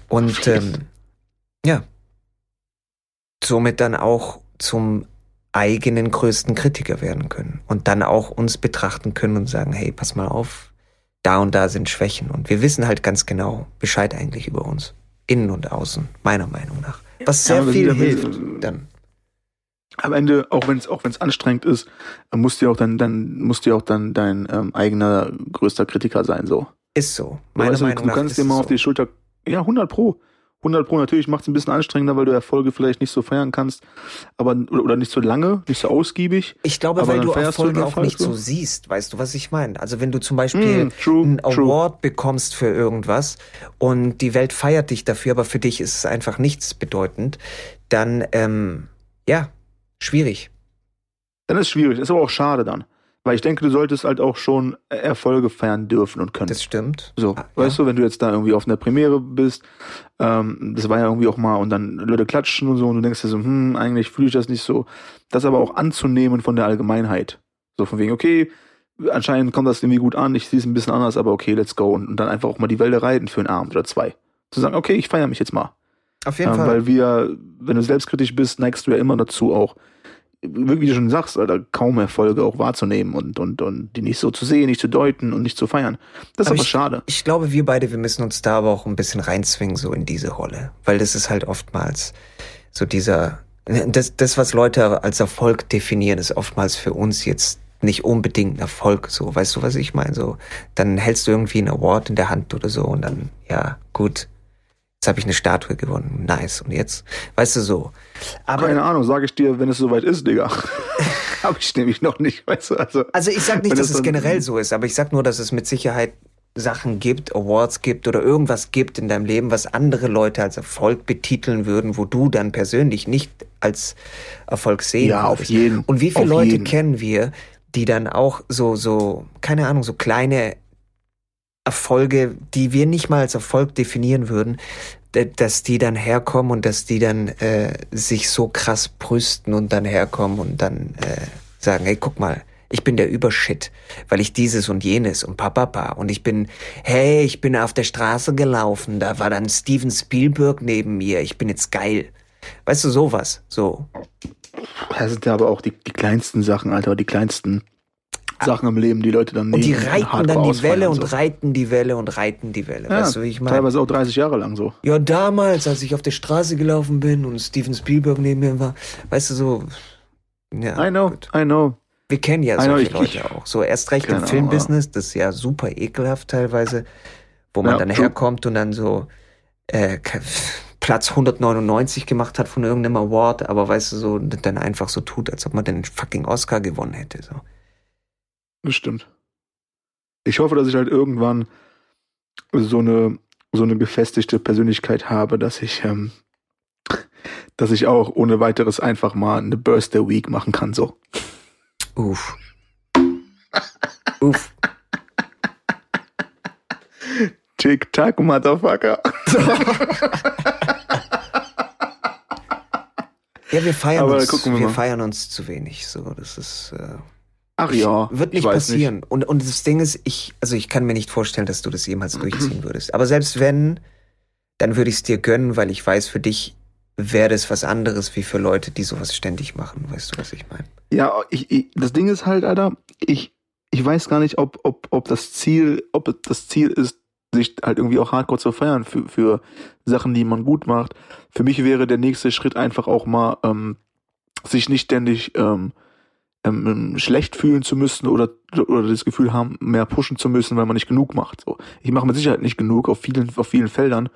Und ähm, ja, somit dann auch zum eigenen größten Kritiker werden können und dann auch uns betrachten können und sagen, hey, pass mal auf, da und da sind Schwächen und wir wissen halt ganz genau Bescheid eigentlich über uns, innen und außen, meiner Meinung nach. Was Ja, sehr aber viel hilft dann. am Ende, auch wenn es auch wenn es anstrengend ist, musst du ja auch dann, dann musst du ja auch dann dein ähm, eigener größter Kritiker sein, so. Ist so. Meiner du, Meinung du nach kannst dir mal es auf die Schulter, ja, 100 pro. 100 pro, natürlich macht es ein bisschen anstrengender, weil du Erfolge vielleicht nicht so feiern kannst, aber, oder, nicht so lange, nicht so ausgiebig. Ich glaube, Aber weil du du Erfolge den auch nicht so siehst, weißt du, was ich meine? Also wenn du zum Beispiel Mm, true, einen true. Award bekommst für irgendwas und die Welt feiert dich dafür, aber für dich ist es einfach nichts bedeutend, dann, ähm, ja, schwierig. Dann ist es schwierig, ist aber auch schade dann. Weil ich denke, du solltest halt auch schon Erfolge feiern dürfen und können. Das stimmt. So, Ah, weißt du, wenn du jetzt da irgendwie auf einer Premiere bist, ähm, das war ja irgendwie auch mal und dann Leute klatschen und so und du denkst dir so, hm, eigentlich fühle ich das nicht so. Das aber auch anzunehmen von der Allgemeinheit. So von wegen, okay, anscheinend kommt das irgendwie gut an, ich sehe es ein bisschen anders, aber okay, let's go. Und, und dann einfach auch mal die Wälder reiten für einen Abend oder zwei. Zu sagen, okay, ich feiere mich jetzt mal. Auf jeden Ähm, Fall. weil wir, wenn du selbstkritisch bist, neigst du ja immer dazu auch, wie du schon sagst, Alter, kaum Erfolge auch wahrzunehmen und, und, und die nicht so zu sehen, nicht zu deuten und nicht zu feiern. Das ist Aber aber, ich- schade. Ich glaube, wir beide, wir müssen uns da aber auch ein bisschen reinzwingen, so in diese Rolle. Weil das ist halt oftmals so dieser, das, das, was Leute als Erfolg definieren, ist oftmals für uns jetzt nicht unbedingt ein Erfolg, so, weißt du, was ich meine? So, dann hältst du irgendwie einen Award in der Hand oder so und dann, ja, gut, jetzt habe ich eine Statue gewonnen, nice. Und jetzt, weißt du so. Aber Keine Ahnung, sage ich dir, wenn es soweit ist, Digga. Hab ich nämlich noch nicht, weißt du? Also, Also ich sag nicht, dass das es generell so ist, aber ich sag nur, dass es mit Sicherheit Sachen gibt, Awards gibt oder irgendwas gibt in deinem Leben, was andere Leute als Erfolg betiteln würden, wo du dann persönlich nicht als Erfolg sehen Ja, auf würdest. jeden. Und wie viele Auf Leute jeden. kennen wir, die dann auch so, so, keine Ahnung, so kleine Erfolge, die wir nicht mal als Erfolg definieren würden, dass die dann herkommen und dass die dann äh, sich so krass brüsten und dann herkommen und dann äh, sagen, hey, guck mal, Ich bin der Übershit, weil ich dieses und jenes und papapa und ich bin, hey, ich bin auf der Straße gelaufen, da war dann Steven Spielberg neben mir, ich bin jetzt geil. Weißt du, sowas, so. Das sind ja aber auch die, die kleinsten Sachen, Alter, die kleinsten Sachen im Leben, die Leute dann Und die nehmen reiten dann die Welle und so. reiten die Welle und reiten die Welle. Ja, weißt du, wie ich meine? Teilweise auch 30 Jahre lang so. Ja, damals, als ich auf der Straße gelaufen bin und Steven Spielberg neben mir war, weißt du, so. Ja, I know, gut. I know. Wir kennen ja know, solche ich- Leute ich- auch. So erst recht im Filmbusiness, das ist ja super ekelhaft teilweise, wo man Ja, dann herkommt und dann so äh, Platz 199 gemacht hat von irgendeinem Award, aber weißt du, so dann einfach so tut, als ob man den fucking Oscar gewonnen hätte. So. Das stimmt. Ich hoffe, dass ich halt irgendwann so eine, so eine gefestigte Persönlichkeit habe, dass ich, ähm, dass ich auch ohne weiteres einfach mal eine Birthday Week machen kann, so. Uff. Uff. Tick-Tack, Motherfucker. Ja, wir feiern Aber uns, wir wir feiern uns zu wenig. So, das ist äh, Ach ja. wird nicht passieren. Und und das Ding ist, ich also ich kann mir nicht vorstellen, dass du das jemals durchziehen würdest. Aber selbst wenn, dann würde ich es dir gönnen, weil ich weiß, für dich wäre das was anderes wie für Leute, die sowas ständig machen. Weißt du, was ich meine? Ja, ich, ich, das Ding ist halt, Alter, ich, ich weiß gar nicht, ob, ob, ob das Ziel, ob das Ziel ist, sich halt irgendwie auch hardcore zu feiern für, für Sachen, die man gut macht. Für mich wäre der nächste Schritt einfach auch mal, ähm, sich nicht ständig ähm, ähm, schlecht fühlen zu müssen oder, oder das Gefühl haben, mehr pushen zu müssen, weil man nicht genug macht. So. Ich mache mit Sicherheit nicht genug auf vielen, auf vielen Feldern,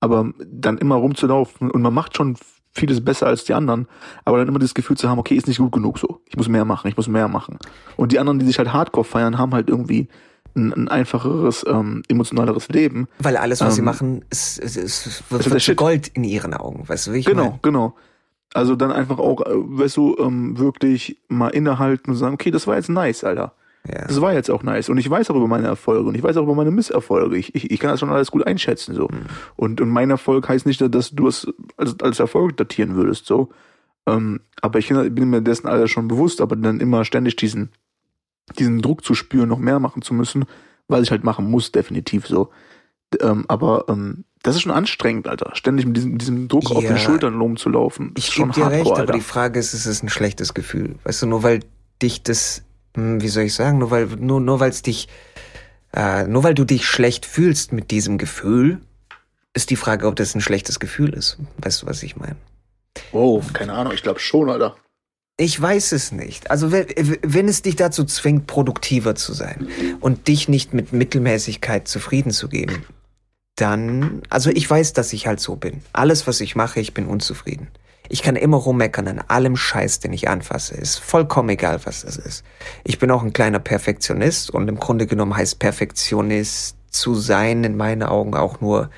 aber dann immer rumzulaufen und man macht schon vieles besser als die anderen, aber dann immer das Gefühl zu haben, okay, ist nicht gut genug so. Ich muss mehr machen, ich muss mehr machen. Und die anderen, die sich halt hardcore feiern, haben halt irgendwie ein, ein einfacheres, ähm, emotionaleres Leben. Weil alles, was sie Ähm, machen, ist, ist, ist, ist Shit. Gold in ihren Augen. Weißt du, wie ich genau, meine? genau. Also dann einfach auch, äh, weißt du, ähm, wirklich mal innehalten und sagen, okay, das war jetzt nice, Alter. Ja. Das war jetzt auch nice. Und ich weiß auch über meine Erfolge und ich weiß auch über meine Misserfolge. Ich, ich, ich kann das schon alles gut einschätzen. so. Und, und mein Erfolg heißt nicht, dass du es als, als Erfolg datieren würdest. so. Ähm, aber ich bin mir dessen alles schon bewusst, aber dann immer ständig diesen, diesen Druck zu spüren, noch mehr machen zu müssen, was ich halt machen muss, definitiv so. Ähm, aber ähm, das ist schon anstrengend, Alter. Ständig mit diesem, diesem Druck auf Ja. den Schultern rumzulaufen. Das Ich ist schon dir recht, hardcore, aber die Alter. Frage ist, ist es ein schlechtes Gefühl? Weißt du, nur weil dich das, hm, wie soll ich sagen, nur weil, nur, nur weil es dich, äh, nur weil du dich schlecht fühlst mit diesem Gefühl, ist die Frage, ob das ein schlechtes Gefühl ist. Weißt du, was ich meine? Oh, keine Ahnung, ich glaube schon, Alter. Ich weiß es nicht. Also wenn, wenn es dich dazu zwingt, produktiver zu sein und dich nicht mit Mittelmäßigkeit zufrieden zu geben, dann, also ich weiß, dass ich halt so bin. Alles, was ich mache, ich bin unzufrieden. Ich kann immer rummeckern an allem Scheiß, den ich anfasse. Ist vollkommen egal, was das ist. Ich bin auch ein kleiner Perfektionist und im Grunde genommen heißt Perfektionist zu sein in meinen Augen auch nur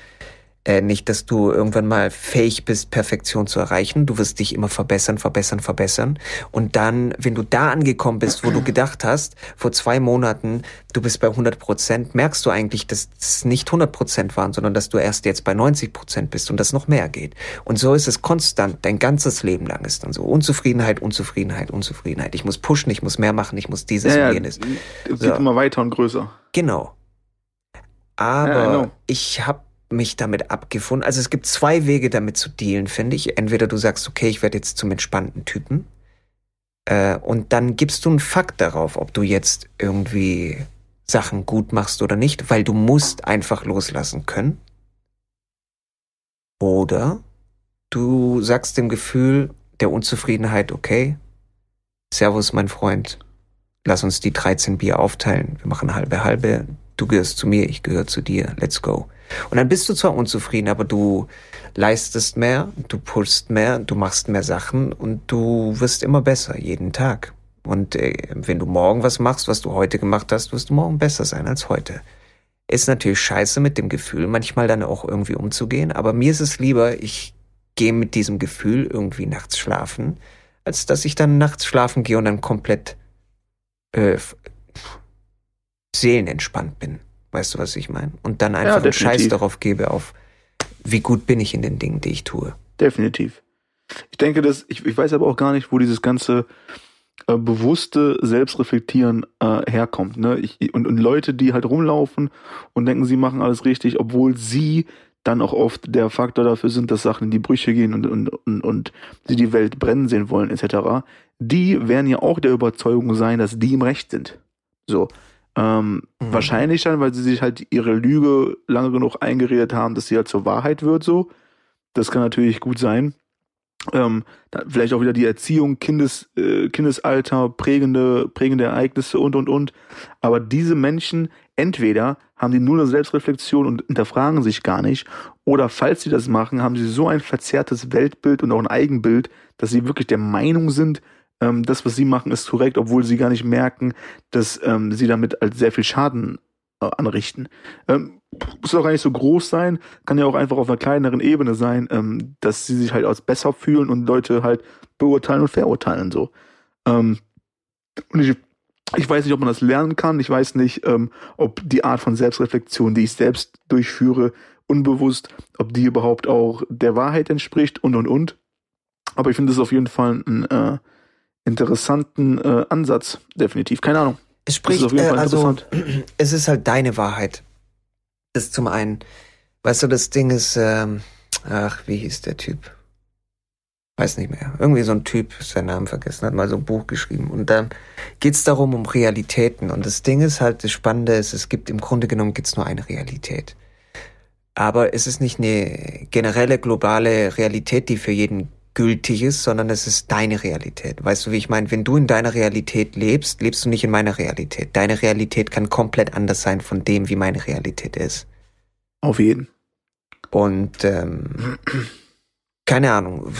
äh, nicht, dass du irgendwann mal fähig bist, Perfektion zu erreichen. Du wirst dich immer verbessern, verbessern, verbessern. Und dann, wenn du da angekommen bist, wo du gedacht hast, vor zwei Monaten, du bist bei 100 Prozent, merkst du eigentlich, dass es nicht 100 Prozent waren, sondern dass du erst jetzt bei 90 Prozent bist und das noch mehr geht. Und so ist es konstant, dein ganzes Leben lang ist dann so. Unzufriedenheit, Unzufriedenheit, Unzufriedenheit. Ich muss pushen, ich muss mehr machen, ich muss dieses Ja, und jenes. es So. geht immer weiter und größer. Genau. Aber Ja, ich habe mich damit abgefunden. Also es gibt zwei Wege, damit zu dealen, finde ich. Entweder du sagst, okay, ich werde jetzt zum entspannten Typen. Äh, und dann gibst du einen Fakt darauf, ob du jetzt irgendwie Sachen gut machst oder nicht, weil du musst einfach loslassen können. Oder du sagst dem Gefühl der Unzufriedenheit, okay, Servus, mein Freund, lass uns die 13 Bier aufteilen. Wir machen halbe halbe. Du gehörst zu mir, ich gehöre zu dir. Let's go. Und dann bist du zwar unzufrieden, aber du leistest mehr, du pushst mehr, du machst mehr Sachen und du wirst immer besser, jeden Tag. Und äh, wenn du morgen was machst, was du heute gemacht hast, wirst du morgen besser sein als heute. Ist natürlich scheiße mit dem Gefühl, manchmal dann auch irgendwie umzugehen, aber mir ist es lieber, ich gehe mit diesem Gefühl irgendwie nachts schlafen, als dass ich dann nachts schlafen gehe und dann komplett äh, seelenentspannt bin. Weißt du, was ich meine? Und dann einfach einen definitiv. Scheiß darauf gebe, auf wie gut bin ich in den Dingen, die ich tue. Definitiv. Ich denke, dass, ich, ich weiß aber auch gar nicht, wo dieses ganze, äh, bewusste Selbstreflektieren äh, herkommt. Ne? Ich, und, und Leute, die halt rumlaufen und denken, sie machen alles richtig, obwohl sie dann auch oft der Faktor dafür sind, dass Sachen in die Brüche gehen und, und, und, und sie die Welt brennen sehen wollen, etc., die werden ja auch der Überzeugung sein, dass die im Recht sind. So. Ähm, mhm. Wahrscheinlich dann, weil sie sich halt ihre Lüge lange genug eingeredet haben, dass sie halt zur Wahrheit wird, so. Das kann natürlich gut sein. Ähm, vielleicht auch wieder die Erziehung, Kindes, äh, Kindesalter, prägende, prägende Ereignisse und und und. Aber diese Menschen, entweder haben die nur eine Selbstreflexion und hinterfragen sich gar nicht, oder falls sie das machen, haben sie so ein verzerrtes Weltbild und auch ein Eigenbild, dass sie wirklich der Meinung sind, ähm, das, was sie machen, ist korrekt, obwohl sie gar nicht merken, dass ähm, sie damit als sehr viel Schaden äh, anrichten. Ähm, muss auch gar nicht so groß sein, kann ja auch einfach auf einer kleineren Ebene sein, ähm, dass sie sich halt als besser fühlen und Leute halt beurteilen und verurteilen so. Ähm, und ich, ich weiß nicht, ob man das lernen kann. Ich weiß nicht, ähm, ob die Art von Selbstreflexion, die ich selbst durchführe, unbewusst, ob die überhaupt auch der Wahrheit entspricht und und und. Aber ich finde es auf jeden Fall ein äh, interessanten äh, Ansatz, definitiv. Keine Ahnung. Es spricht, äh, also, es ist halt deine Wahrheit. Das zum einen. Weißt du, das Ding ist, ähm, ach, wie hieß der Typ? Weiß nicht mehr. Irgendwie so ein Typ, seinen Namen vergessen, hat mal so ein Buch geschrieben. Und dann geht's darum, um Realitäten. Und das Ding ist halt, das Spannende ist, es gibt im Grunde genommen gibt's nur eine Realität. Aber es ist nicht eine generelle globale Realität, die für jeden gültig ist, sondern es ist deine Realität. Weißt du, wie ich meine? Wenn du in deiner Realität lebst, lebst du nicht in meiner Realität. Deine Realität kann komplett anders sein von dem, wie meine Realität ist. Auf jeden. Und ähm, keine Ahnung.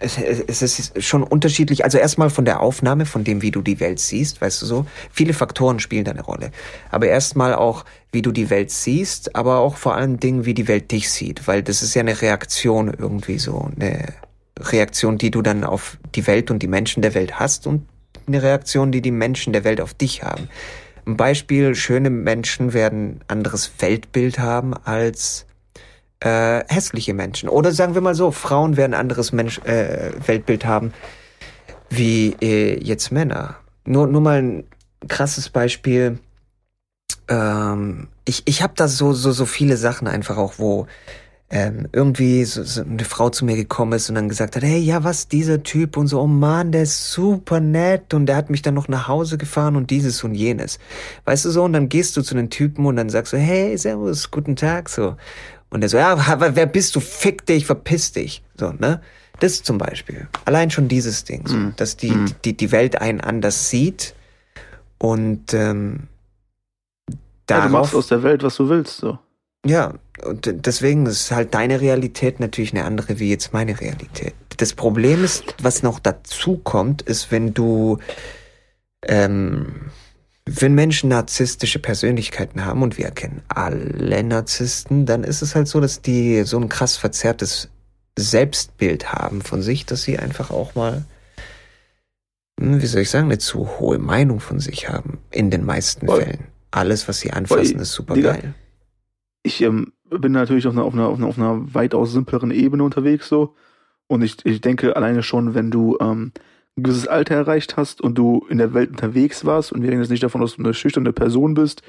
Es, es, ist schon unterschiedlich. Also erstmal von der Aufnahme, von dem, wie du die Welt siehst, weißt du so. Viele Faktoren spielen da eine Rolle. Aber erstmal auch, wie du die Welt siehst, aber auch vor allen Dingen, wie die Welt dich sieht. Weil das ist ja eine Reaktion irgendwie so. Eine, Reaktion, die du dann auf die Welt und die Menschen der Welt hast und eine Reaktion, die die Menschen der Welt auf dich haben. Ein Beispiel, schöne Menschen werden anderes Weltbild haben als äh, hässliche Menschen. Oder sagen wir mal so, Frauen werden anderes Mensch, äh, Weltbild haben wie äh, jetzt Männer. Nur, nur mal ein krasses Beispiel. Ähm, ich ich habe da so, so, so viele Sachen einfach auch, wo ähm, irgendwie so, so eine Frau zu mir gekommen ist und dann gesagt hat, hey, ja, was, dieser Typ und so, oh Mann, der ist super nett und der hat mich dann noch nach Hause gefahren und dieses und jenes. Weißt du so, und dann gehst du zu den Typen und dann sagst du, hey, servus, guten Tag, so. Und der so, ja, aber wer bist du? Fick dich, verpiss dich. So, ne? Das zum Beispiel. Allein schon dieses Ding, so, mm. dass die, mm. die, die Welt einen anders sieht und ähm, darauf, ja, du machst aus der Welt, was du willst, so. Ja, und deswegen ist halt deine Realität natürlich eine andere wie jetzt meine Realität. Das Problem ist, was noch dazu kommt, ist, wenn du, ähm, wenn Menschen narzisstische Persönlichkeiten haben und wir erkennen alle Narzissten, dann ist es halt so, dass die so ein krass verzerrtes Selbstbild haben von sich, dass sie einfach auch mal, hm, wie soll ich sagen, eine zu hohe Meinung von sich haben. In den meisten Voll. Fällen. Alles, was sie anfassen, Voll. ist super geil ich ähm, bin natürlich auf einer, auf, einer, auf, einer, auf einer weitaus simpleren Ebene unterwegs so. Und ich, ich denke alleine schon, wenn du ähm, ein gewisses Alter erreicht hast und du in der Welt unterwegs warst, und wir reden jetzt nicht davon, dass du eine schüchterne Person bist,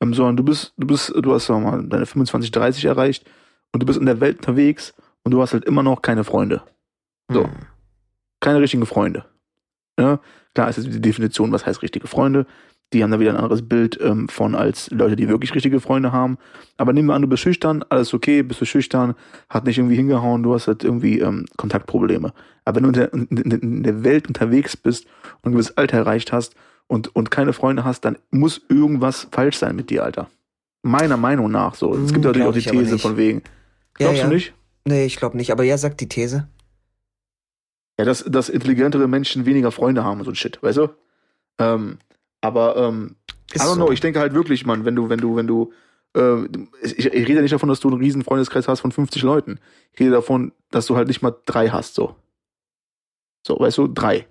ähm, sondern du bist, du bist, du hast sagen wir mal deine 25, 30 erreicht und du bist in der Welt unterwegs und du hast halt immer noch keine Freunde. So. Hm. Keine richtigen Freunde. Ja? Klar ist jetzt die Definition, was heißt richtige Freunde. Die haben da wieder ein anderes Bild ähm, von als Leute, die wirklich richtige Freunde haben. Aber nehmen wir an, du bist schüchtern, alles okay, bist du schüchtern, hat nicht irgendwie hingehauen, du hast halt irgendwie ähm, Kontaktprobleme. Aber wenn du in der, in, der Welt unterwegs bist und ein gewisses Alter erreicht hast und, und keine Freunde hast, dann muss irgendwas falsch sein mit dir, Alter. Meiner Meinung nach so. Es gibt hm, natürlich auch die These von wegen. Glaubst ja, ja. du nicht? Nee, ich glaube nicht. Aber ja, sagt die These. Ja, dass, dass intelligentere Menschen weniger Freunde haben und so ein Shit, weißt du? Ähm, aber ähm, I don't know, ich denke halt wirklich, Mann, wenn du, wenn du, wenn du, äh, ich, ich rede nicht davon, dass du einen riesen Freundeskreis hast von 50 Leuten. Ich rede davon, dass du halt nicht mal drei hast, so. So, weißt du, drei.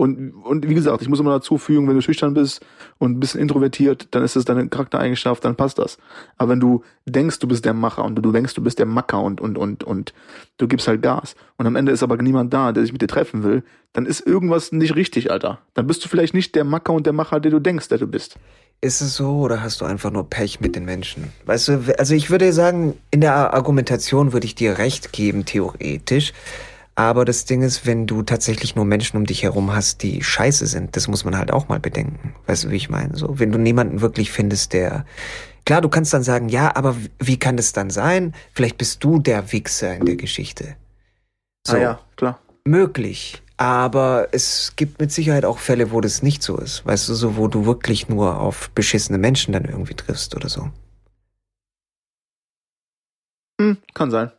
Und, und wie gesagt, ich muss immer dazu fügen, wenn du schüchtern bist und ein bisschen introvertiert, dann ist das deine Charaktereigenschaft, dann passt das. Aber wenn du denkst, du bist der Macher und du denkst, du bist der Macker und, und, und, und du gibst halt Gas und am Ende ist aber niemand da, der sich mit dir treffen will, dann ist irgendwas nicht richtig, Alter. Dann bist du vielleicht nicht der Macker und der Macher, der du denkst, der du bist. Ist es so oder hast du einfach nur Pech mit den Menschen? Weißt du, also ich würde sagen, in der Argumentation würde ich dir recht geben, theoretisch. Aber das Ding ist, wenn du tatsächlich nur Menschen um dich herum hast, die scheiße sind, das muss man halt auch mal bedenken. Weißt du, wie ich meine? So, wenn du niemanden wirklich findest, der, klar, du kannst dann sagen, ja, aber wie kann das dann sein? Vielleicht bist du der Wichser in der Geschichte. So, ah ja, klar. Möglich. Aber es gibt mit Sicherheit auch Fälle, wo das nicht so ist. Weißt du, so, wo du wirklich nur auf beschissene Menschen dann irgendwie triffst oder so. Hm, kann sein.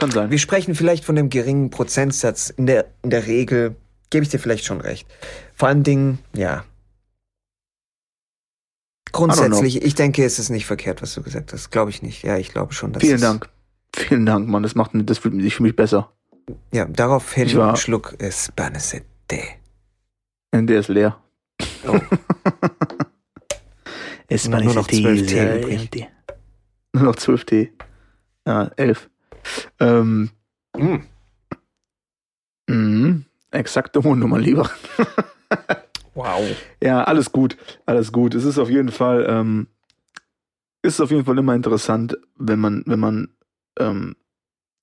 Kann sein. Wir sprechen vielleicht von dem geringen Prozentsatz. In der, in der Regel gebe ich dir vielleicht schon recht. Vor allen Dingen, ja. Grundsätzlich, ich denke, es ist nicht verkehrt, was du gesagt hast. Glaube ich nicht. Ja, ich glaube schon. Dass Vielen Dank. Vielen Dank, Mann. Das macht das fühlt mich für mich besser. Ja, daraufhin ich war, Schluck Spanisette. Der ist leer. Oh. Nur noch 12 Tee übrig. Nur noch 12 Tee. Ja, 11. Ähm, mm. Mm, exakte Mondnummer, lieber. wow. Ja, alles gut, alles gut. Es ist auf jeden Fall, ähm, ist auf jeden Fall immer interessant, wenn man, wenn man ähm,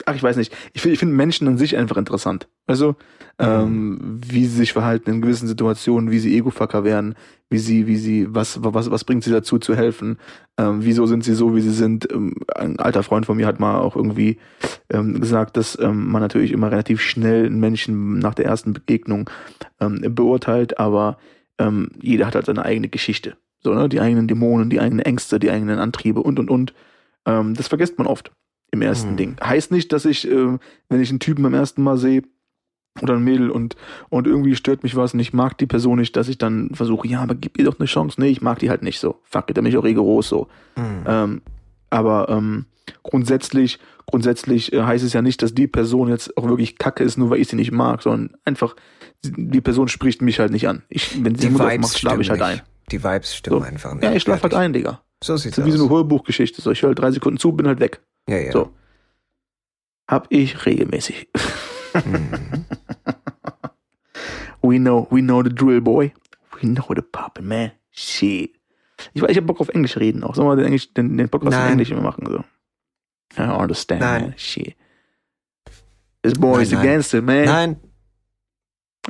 ach, ich weiß nicht, ich finde ich find Menschen an sich einfach interessant. Also, ähm, mhm. wie sie sich verhalten in gewissen Situationen, wie sie Ego-Fucker werden, wie sie, wie sie, was, was, was bringt sie dazu zu helfen, ähm, wieso sind sie so, wie sie sind. Ähm, ein alter Freund von mir hat mal auch irgendwie ähm, gesagt, dass ähm, man natürlich immer relativ schnell einen Menschen nach der ersten Begegnung ähm, beurteilt, aber ähm, jeder hat halt seine eigene Geschichte. So, ne? Die eigenen Dämonen, die eigenen Ängste, die eigenen Antriebe und und und. Ähm, das vergisst man oft im ersten mhm. Ding. Heißt nicht, dass ich, äh, wenn ich einen Typen beim ersten Mal sehe, oder ein Mädel und, und irgendwie stört mich was und ich mag die Person nicht, dass ich dann versuche, ja, aber gib ihr doch eine Chance. Nee, ich mag die halt nicht so. Fuck it, da bin ich auch rigoros so. Mhm. Ähm, aber ähm, grundsätzlich, grundsätzlich äh, heißt es ja nicht, dass die Person jetzt auch wirklich kacke ist, nur weil ich sie nicht mag, sondern einfach, die Person spricht mich halt nicht an. Ich, wenn sie die Vibes macht, schlafe ich halt ein. Die Vibes stimmen so. einfach nicht. Ja, ich schlafe halt ein, Digga. So sieht's so aus. Wie so eine Hörbuchgeschichte. So, ich höre halt drei Sekunden zu, bin halt weg. Ja, ja. So. Hab ich regelmäßig. Mhm. we know, we know the drill, boy. We know the poppin', man. Shit. Ich, ich hab Bock auf Englisch reden auch. Sollen wir den, Englisch, den, den Podcast nein. in Englisch immer machen? So. I understand, nein. man. Shit. This boy is nein. a gangster, man. Nein.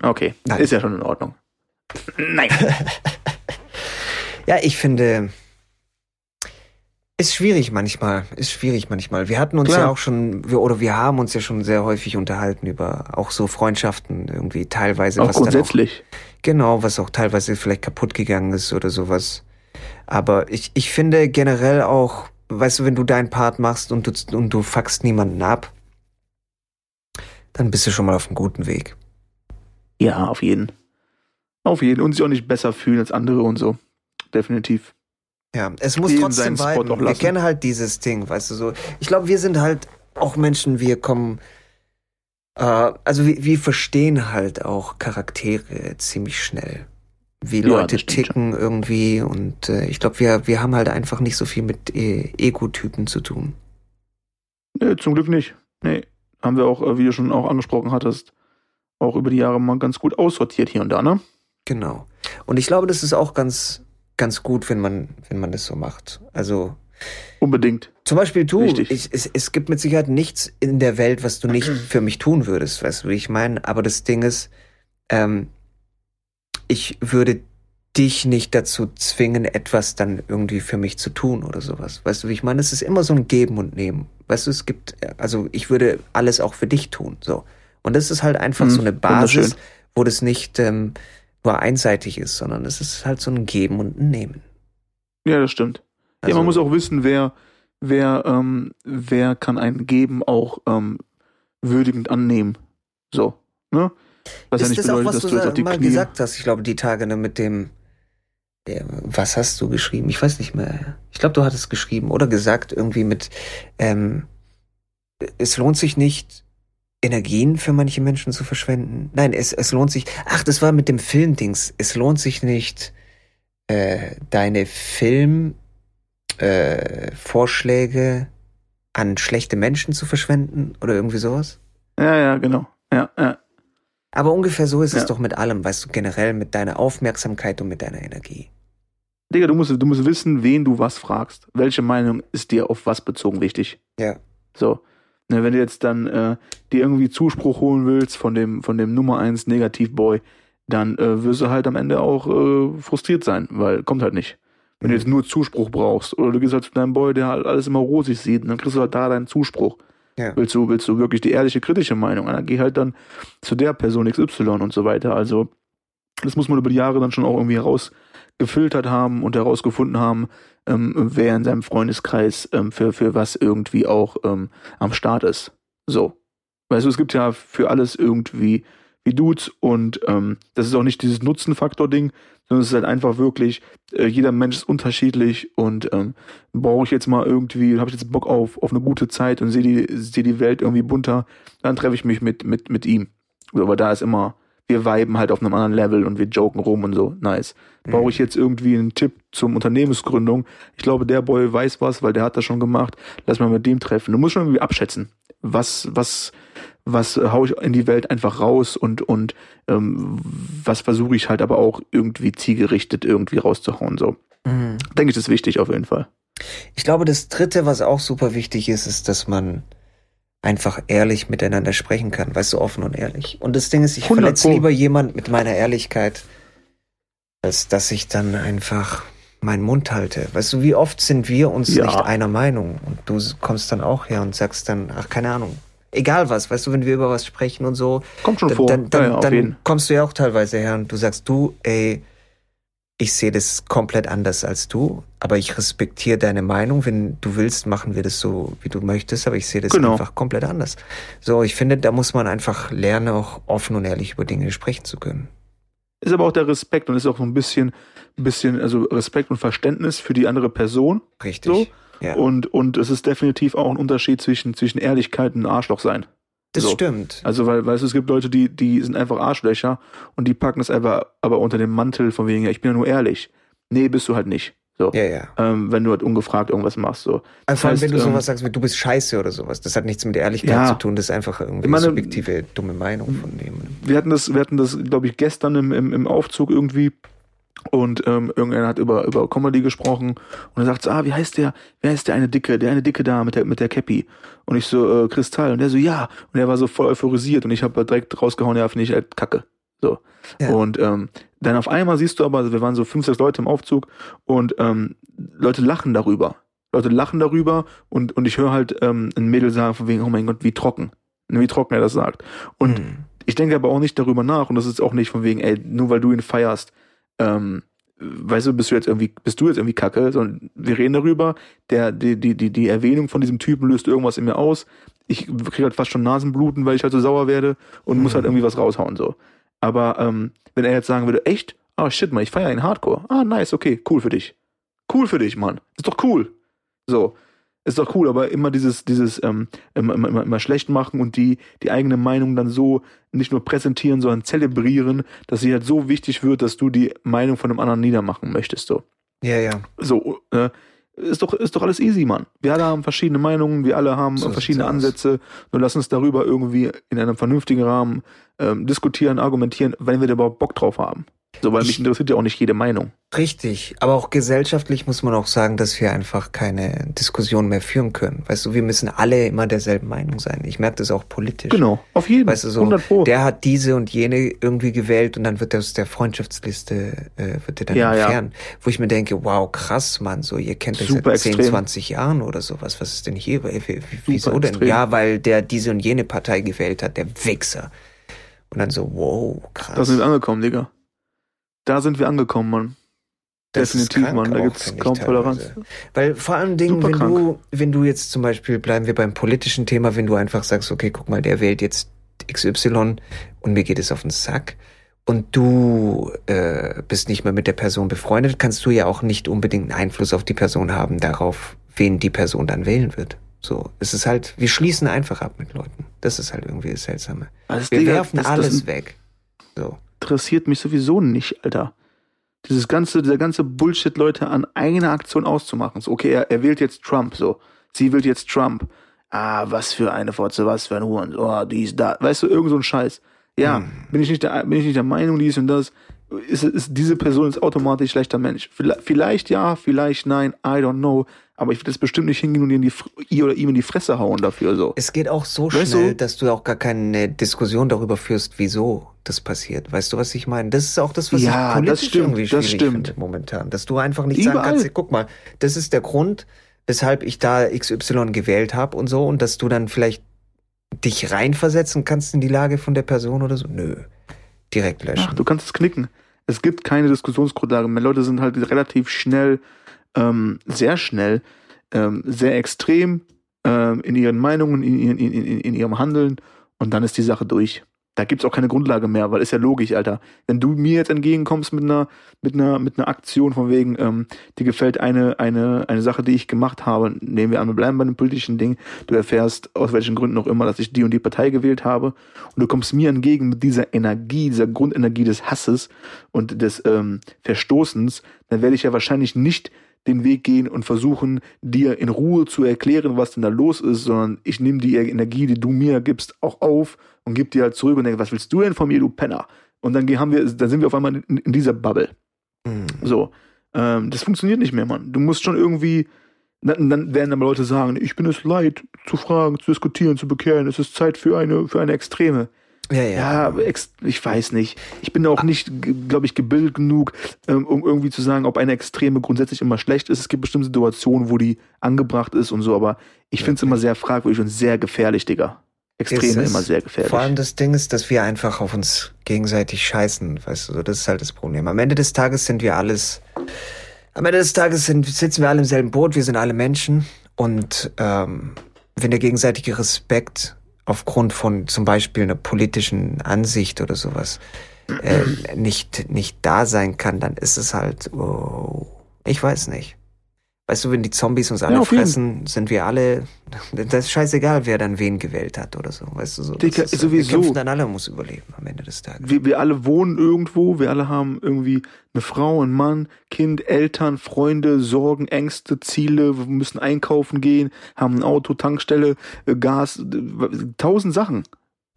Okay, Nein. ist ja schon in Ordnung. Nein. ja, ich finde, ist schwierig manchmal, ist schwierig manchmal. Wir hatten uns Klar. ja auch schon, wir, oder wir haben uns ja schon sehr häufig unterhalten über auch so Freundschaften irgendwie teilweise. Auch was grundsätzlich. Auch, genau, was auch teilweise vielleicht kaputt gegangen ist oder sowas. Aber ich, ich finde generell auch, weißt du, wenn du deinen Part machst und du, und du fuckst niemanden ab, dann bist du schon mal auf einem guten Weg. Ja, auf jeden. Auf jeden. Und sich auch nicht besser fühlen als andere und so. Definitiv. Ja, es muss trotzdem weiten. Wir kennen halt dieses Ding, weißt du so. Ich glaube, wir sind halt auch Menschen, wir kommen, äh, also wir, wir verstehen halt auch Charaktere ziemlich schnell. Wie Ja, Leute stimmt ticken irgendwie und äh, ich glaube, wir, wir haben halt einfach nicht so viel mit äh, Ego-Typen zu tun. Nee, zum Glück nicht. Nee. Haben wir auch, äh, wie du schon auch angesprochen hattest, auch über die Jahre mal ganz gut aussortiert hier und da, ne? Genau. Und ich glaube, das ist auch ganz, ganz gut, wenn man, wenn man das so macht. Also Unbedingt. Zum Beispiel du, ich, es, es gibt mit Sicherheit nichts in der Welt, was du nicht für mich tun würdest, weißt du, wie ich meine? Aber das Ding ist, ähm, ich würde dich nicht dazu zwingen, etwas dann irgendwie für mich zu tun oder sowas. Weißt du, wie ich meine? Es ist immer so ein Geben und Nehmen. Weißt du, es gibt, also ich würde alles auch für dich tun, so. Und das ist halt einfach Mhm, so eine Basis, wo das nicht ähm, nur einseitig ist, sondern es ist halt so ein Geben und ein Nehmen. Ja, das stimmt. ja, Also- man muss auch wissen, wer, wer, ähm, wer kann ein Geben auch ähm, würdigend annehmen. So, ne? Was ja ist nicht das auch, bedeutet, was dass du du jetzt auf die mal Knie. gesagt hast? Ich glaube, die Tage ne, mit dem. Der, was hast du geschrieben? Ich weiß nicht mehr. Ich glaube, du hattest geschrieben oder gesagt irgendwie mit. Ähm, es lohnt sich nicht, Energien für manche Menschen zu verschwenden. Nein, es, es lohnt sich. Ach, das war mit dem Filmdings. Es lohnt sich nicht, äh, deine Film äh, Vorschläge an schlechte Menschen zu verschwenden oder irgendwie sowas. Ja, ja, genau. Ja, ja. Aber ungefähr so ist Ja. es doch mit allem, weißt du, generell mit deiner Aufmerksamkeit und mit deiner Energie. Digga, du musst, du musst wissen, wen du was fragst. Welche Meinung ist dir auf was bezogen wichtig? Ja. So. Ne, wenn du jetzt dann äh, dir irgendwie Zuspruch holen willst von dem, von dem Nummer 1 Negativboy, dann äh, wirst du halt am Ende auch äh, frustriert sein, weil kommt halt nicht. Wenn du Mhm. jetzt nur Zuspruch brauchst oder du gehst halt zu deinem Boy, der halt alles immer rosig sieht, dann kriegst du halt da deinen Zuspruch. Ja. Willst du, willst du wirklich die ehrliche, kritische Meinung? Dann geh halt dann zu der Person XY und so weiter. Also, das muss man über die Jahre dann schon auch irgendwie herausgefiltert haben und herausgefunden haben, ähm, wer in seinem Freundeskreis ähm, für, für was irgendwie auch ähm, am Start ist. So. Weißt du, es gibt ja für alles irgendwie wie Dudes und ähm, das ist auch nicht dieses Nutzenfaktor-Ding, sondern es ist halt einfach wirklich, äh, jeder Mensch ist unterschiedlich und ähm, brauche ich jetzt mal irgendwie, habe ich jetzt Bock auf, auf eine gute Zeit und sehe die, seh die Welt irgendwie bunter, dann treffe ich mich mit, mit, mit ihm. Aber da ist immer, wir viben halt auf einem anderen Level und wir joken rum und so, nice. Brauche ich jetzt irgendwie einen Tipp zum Unternehmensgründung? Ich glaube, der Boy weiß was, weil der hat das schon gemacht. Lass mal mit dem treffen. Du musst schon irgendwie abschätzen, was, was, was äh, hau ich in die Welt einfach raus und, und ähm, was versuche ich halt aber auch irgendwie zielgerichtet irgendwie rauszuhauen. So. Mhm. Denke ich, das ist wichtig auf jeden Fall. Ich glaube, das dritte, was auch super wichtig ist, ist, dass man einfach ehrlich miteinander sprechen kann, weißt du, offen und ehrlich. Und das Ding ist, ich 100 verletze lieber jemand mit meiner Ehrlichkeit, als dass ich dann einfach meinen Mund halte. Weißt du, wie oft sind wir uns Ja. nicht einer Meinung? Und du kommst dann auch her und sagst dann, ach, keine Ahnung. Egal was, weißt du, wenn wir über was sprechen und so, Kommt schon dann, vor. dann, dann, ja, dann kommst du ja auch teilweise her und du sagst, du, ey, ich sehe das komplett anders als du, aber ich respektiere deine Meinung. Wenn du willst, machen wir das so, wie du möchtest, aber ich sehe das Genau. einfach komplett anders. So, ich finde, da muss man einfach lernen, auch offen und ehrlich über Dinge sprechen zu können. Ist aber auch der Respekt und ist auch so ein bisschen, bisschen, also Respekt und Verständnis für die andere Person. Richtig. So? Ja, Und, und es ist definitiv auch ein Unterschied zwischen, zwischen Ehrlichkeit und Arschloch sein. Das so. stimmt. Also, weil, weißt du, es gibt Leute, die, die sind einfach Arschlöcher und die packen es einfach aber unter dem Mantel von wegen, ja, ich bin ja nur ehrlich. Nee, bist du halt nicht. So. Ja, ja. Ähm, wenn du halt ungefragt irgendwas machst. So. Also vor allem, heißt, wenn du ähm, sowas sagst wie du bist scheiße oder sowas, das hat nichts mit Ehrlichkeit Ja. zu tun, das ist einfach irgendwie meine- eine subjektive, dumme Meinung von jemandem. Wir hatten das, wir hatten das, glaube ich, gestern im, im, im Aufzug irgendwie. Und ähm, irgendeiner hat über, über Comedy gesprochen und er sagt so, ah, wie heißt der, wer ist der eine Dicke, der eine Dicke da mit der, mit der Cappy? Und ich so, äh, Kristall. Und der so, ja. Und er war so voll euphorisiert und ich habe direkt rausgehauen, ja, finde ich halt kacke. So. Ja. Und ähm, dann auf einmal siehst du aber, also wir waren so fünf, sechs Leute im Aufzug und ähm, Leute lachen darüber. Leute lachen darüber und, und ich höre halt ähm, ein Mädel sagen von wegen, oh mein Gott, wie trocken. Wie trocken er das sagt. Und Hm. ich denke aber auch nicht darüber nach und das ist auch nicht von wegen, ey, nur weil du ihn feierst, ähm, weißt du, bist du jetzt irgendwie, bist du jetzt irgendwie kacke, sondern wir reden darüber, der, die, die, die, die Erwähnung von diesem Typen löst irgendwas in mir aus. Ich kriege halt fast schon Nasenbluten, weil ich halt so sauer werde und muss Mhm. halt irgendwie was raushauen, so. Aber, ähm, wenn er jetzt sagen würde, echt? Ah, shit, man, ich feiere ihn hardcore. Ah, nice, okay, cool für dich. Cool für dich, Mann. Ist doch cool. So. Ist doch cool, aber immer dieses, dieses, ähm, immer, immer, immer, schlecht machen und die, die eigene Meinung dann so nicht nur präsentieren, sondern zelebrieren, dass sie halt so wichtig wird, dass du die Meinung von einem anderen niedermachen möchtest, so. Ja, ja. So, äh, ist doch, ist doch alles easy, Mann. Wir alle haben verschiedene Meinungen, wir alle haben So verschiedene. Ansätze. Nur lass uns darüber irgendwie in einem vernünftigen Rahmen ähm, diskutieren, argumentieren, wenn wir da überhaupt Bock drauf haben. So, weil mich Ich- interessiert ja auch nicht jede Meinung. Richtig, aber auch gesellschaftlich muss man auch sagen, dass wir einfach keine Diskussion mehr führen können. Weißt du, wir müssen alle immer derselben Meinung sein. Ich merke das auch politisch. Genau, auf jeden Weißt du, so, 100 Pro. der hat diese und jene irgendwie gewählt und dann wird aus der Freundschaftsliste, äh, wird der dann Ja, ja. entfernt. Wo ich mir denke, wow, krass, Mann, so, ihr kennt euch Super seit 10, extrem. 20 Jahren oder sowas. Was ist denn hier? Wie- wie- Wieso denn? extrem. Ja, weil der diese und jene Partei gewählt hat, der Wichser. Und dann so, wow, krass. Da sind wir angekommen, Digga. Da sind wir angekommen, Mann. Das Definitiv, krank Mann. Da finde ich kaum. Toleranz. Weil vor allem Dingen, wenn krank. du, wenn du jetzt zum Beispiel, bleiben wir beim politischen Thema, wenn du einfach sagst, okay, guck mal, der wählt jetzt XY und mir geht es auf den Sack und du äh, bist nicht mehr mit der Person befreundet, kannst du ja auch nicht unbedingt einen Einfluss auf die Person haben, darauf, wen die Person dann wählen wird. So, es ist halt, wir schließen einfach ab mit Leuten. Das ist halt irgendwie das Seltsame. Also, Wir Digga, werfen das- das alles weg. So. interessiert mich sowieso nicht, Alter. Dieses ganze, dieser ganze Bullshit, Leute an einer Aktion auszumachen. So, okay, er, er wählt jetzt Trump, so. Sie wählt jetzt Trump. Ah, was für eine Fotze, was für ein Huren, oh, dies, da. Weißt du, irgend so ein Scheiß. Ja, bin ich nicht der, bin ich nicht der Meinung, dies und das. Ist, ist diese Person jetzt automatisch schlechter Mensch? Vielleicht, vielleicht ja, vielleicht nein, I don't know. Aber ich würde jetzt bestimmt nicht hingehen und ihr, die, ihr oder ihm in die Fresse hauen dafür, so. Es geht auch so Weißt schnell, du? dass du auch gar keine Diskussion darüber führst, wieso das passiert. Weißt du, was ich meine? Das ist auch das, was Ja, ich politisch das stimmt, irgendwie das schwierig stimmt. finde momentan. Dass du einfach nicht sagen Überall. kannst, guck mal, das ist der Grund, weshalb ich da XY gewählt habe und so und dass du dann vielleicht dich reinversetzen kannst in die Lage von der Person oder so. Nö. Direkt löschen. Ach, du kannst es knicken. Es gibt keine Diskussionsgrundlage mehr. Leute sind halt relativ schnell, ähm, sehr schnell, ähm, sehr extrem ähm, in ihren Meinungen, in, in, in, in ihrem Handeln und dann ist die Sache durch. Da gibt's auch keine Grundlage mehr, weil ist ja logisch, Alter. Wenn du mir jetzt entgegenkommst mit einer, mit einer, mit einer Aktion von wegen, ähm, dir gefällt eine, eine, eine Sache, die ich gemacht habe, nehmen wir an, wir bleiben bei einem politischen Ding, du erfährst aus welchen Gründen auch immer, dass ich die und die Partei gewählt habe und du kommst mir entgegen mit dieser Energie, dieser Grundenergie des Hasses und des ähm, Verstoßens, dann werde ich ja wahrscheinlich nicht den Weg gehen und versuchen, dir in Ruhe zu erklären, was denn da los ist, sondern ich nehme die Energie, die du mir gibst, auch auf und gebe dir halt zurück und denke, was willst du denn von mir, du Penner? Und dann haben wir, dann sind wir auf einmal in, in dieser Bubble. Hm. So. Ähm, das funktioniert nicht mehr, Mann. Du musst schon irgendwie, dann, dann werden aber Leute sagen, ich bin es leid, zu fragen, zu diskutieren, zu bekehren. Es ist Zeit für eine, für eine Extreme. Ja, ja. Ja, ich weiß nicht. Ich bin auch nicht, glaube ich, gebildet genug, ähm, um irgendwie zu sagen, ob eine Extreme grundsätzlich immer schlecht ist. Es gibt bestimmte Situationen, wo die angebracht ist und so, aber ich finde es immer sehr fragwürdig und sehr gefährlich, Digga. Extreme immer sehr gefährlich. Vor allem das Ding ist, dass wir einfach auf uns gegenseitig scheißen, weißt du, so, das ist halt das Problem. Am Ende des Tages sind wir alles, am Ende des Tages sind, sitzen wir alle im selben Boot, wir sind alle Menschen und ähm, wenn der gegenseitige Respekt aufgrund von zum Beispiel einer politischen Ansicht oder sowas äh, nicht, nicht da sein kann, dann ist es halt, oh, ich weiß nicht. Weißt du, wenn die Zombies uns alle Ja, auf jeden. fressen, sind wir alle, das ist scheißegal, wer dann wen gewählt hat oder so, weißt du so. Digga, ist, sowieso. Wir kämpfen dann alle, muss überleben am Ende des Tages. wir, wir alle wohnen irgendwo, wir alle haben irgendwie eine Frau, einen Mann, Kind, Eltern, Freunde, Sorgen, Ängste, Ziele, wir müssen einkaufen gehen, haben ein Auto, Tankstelle, äh, Gas, äh, tausend Sachen.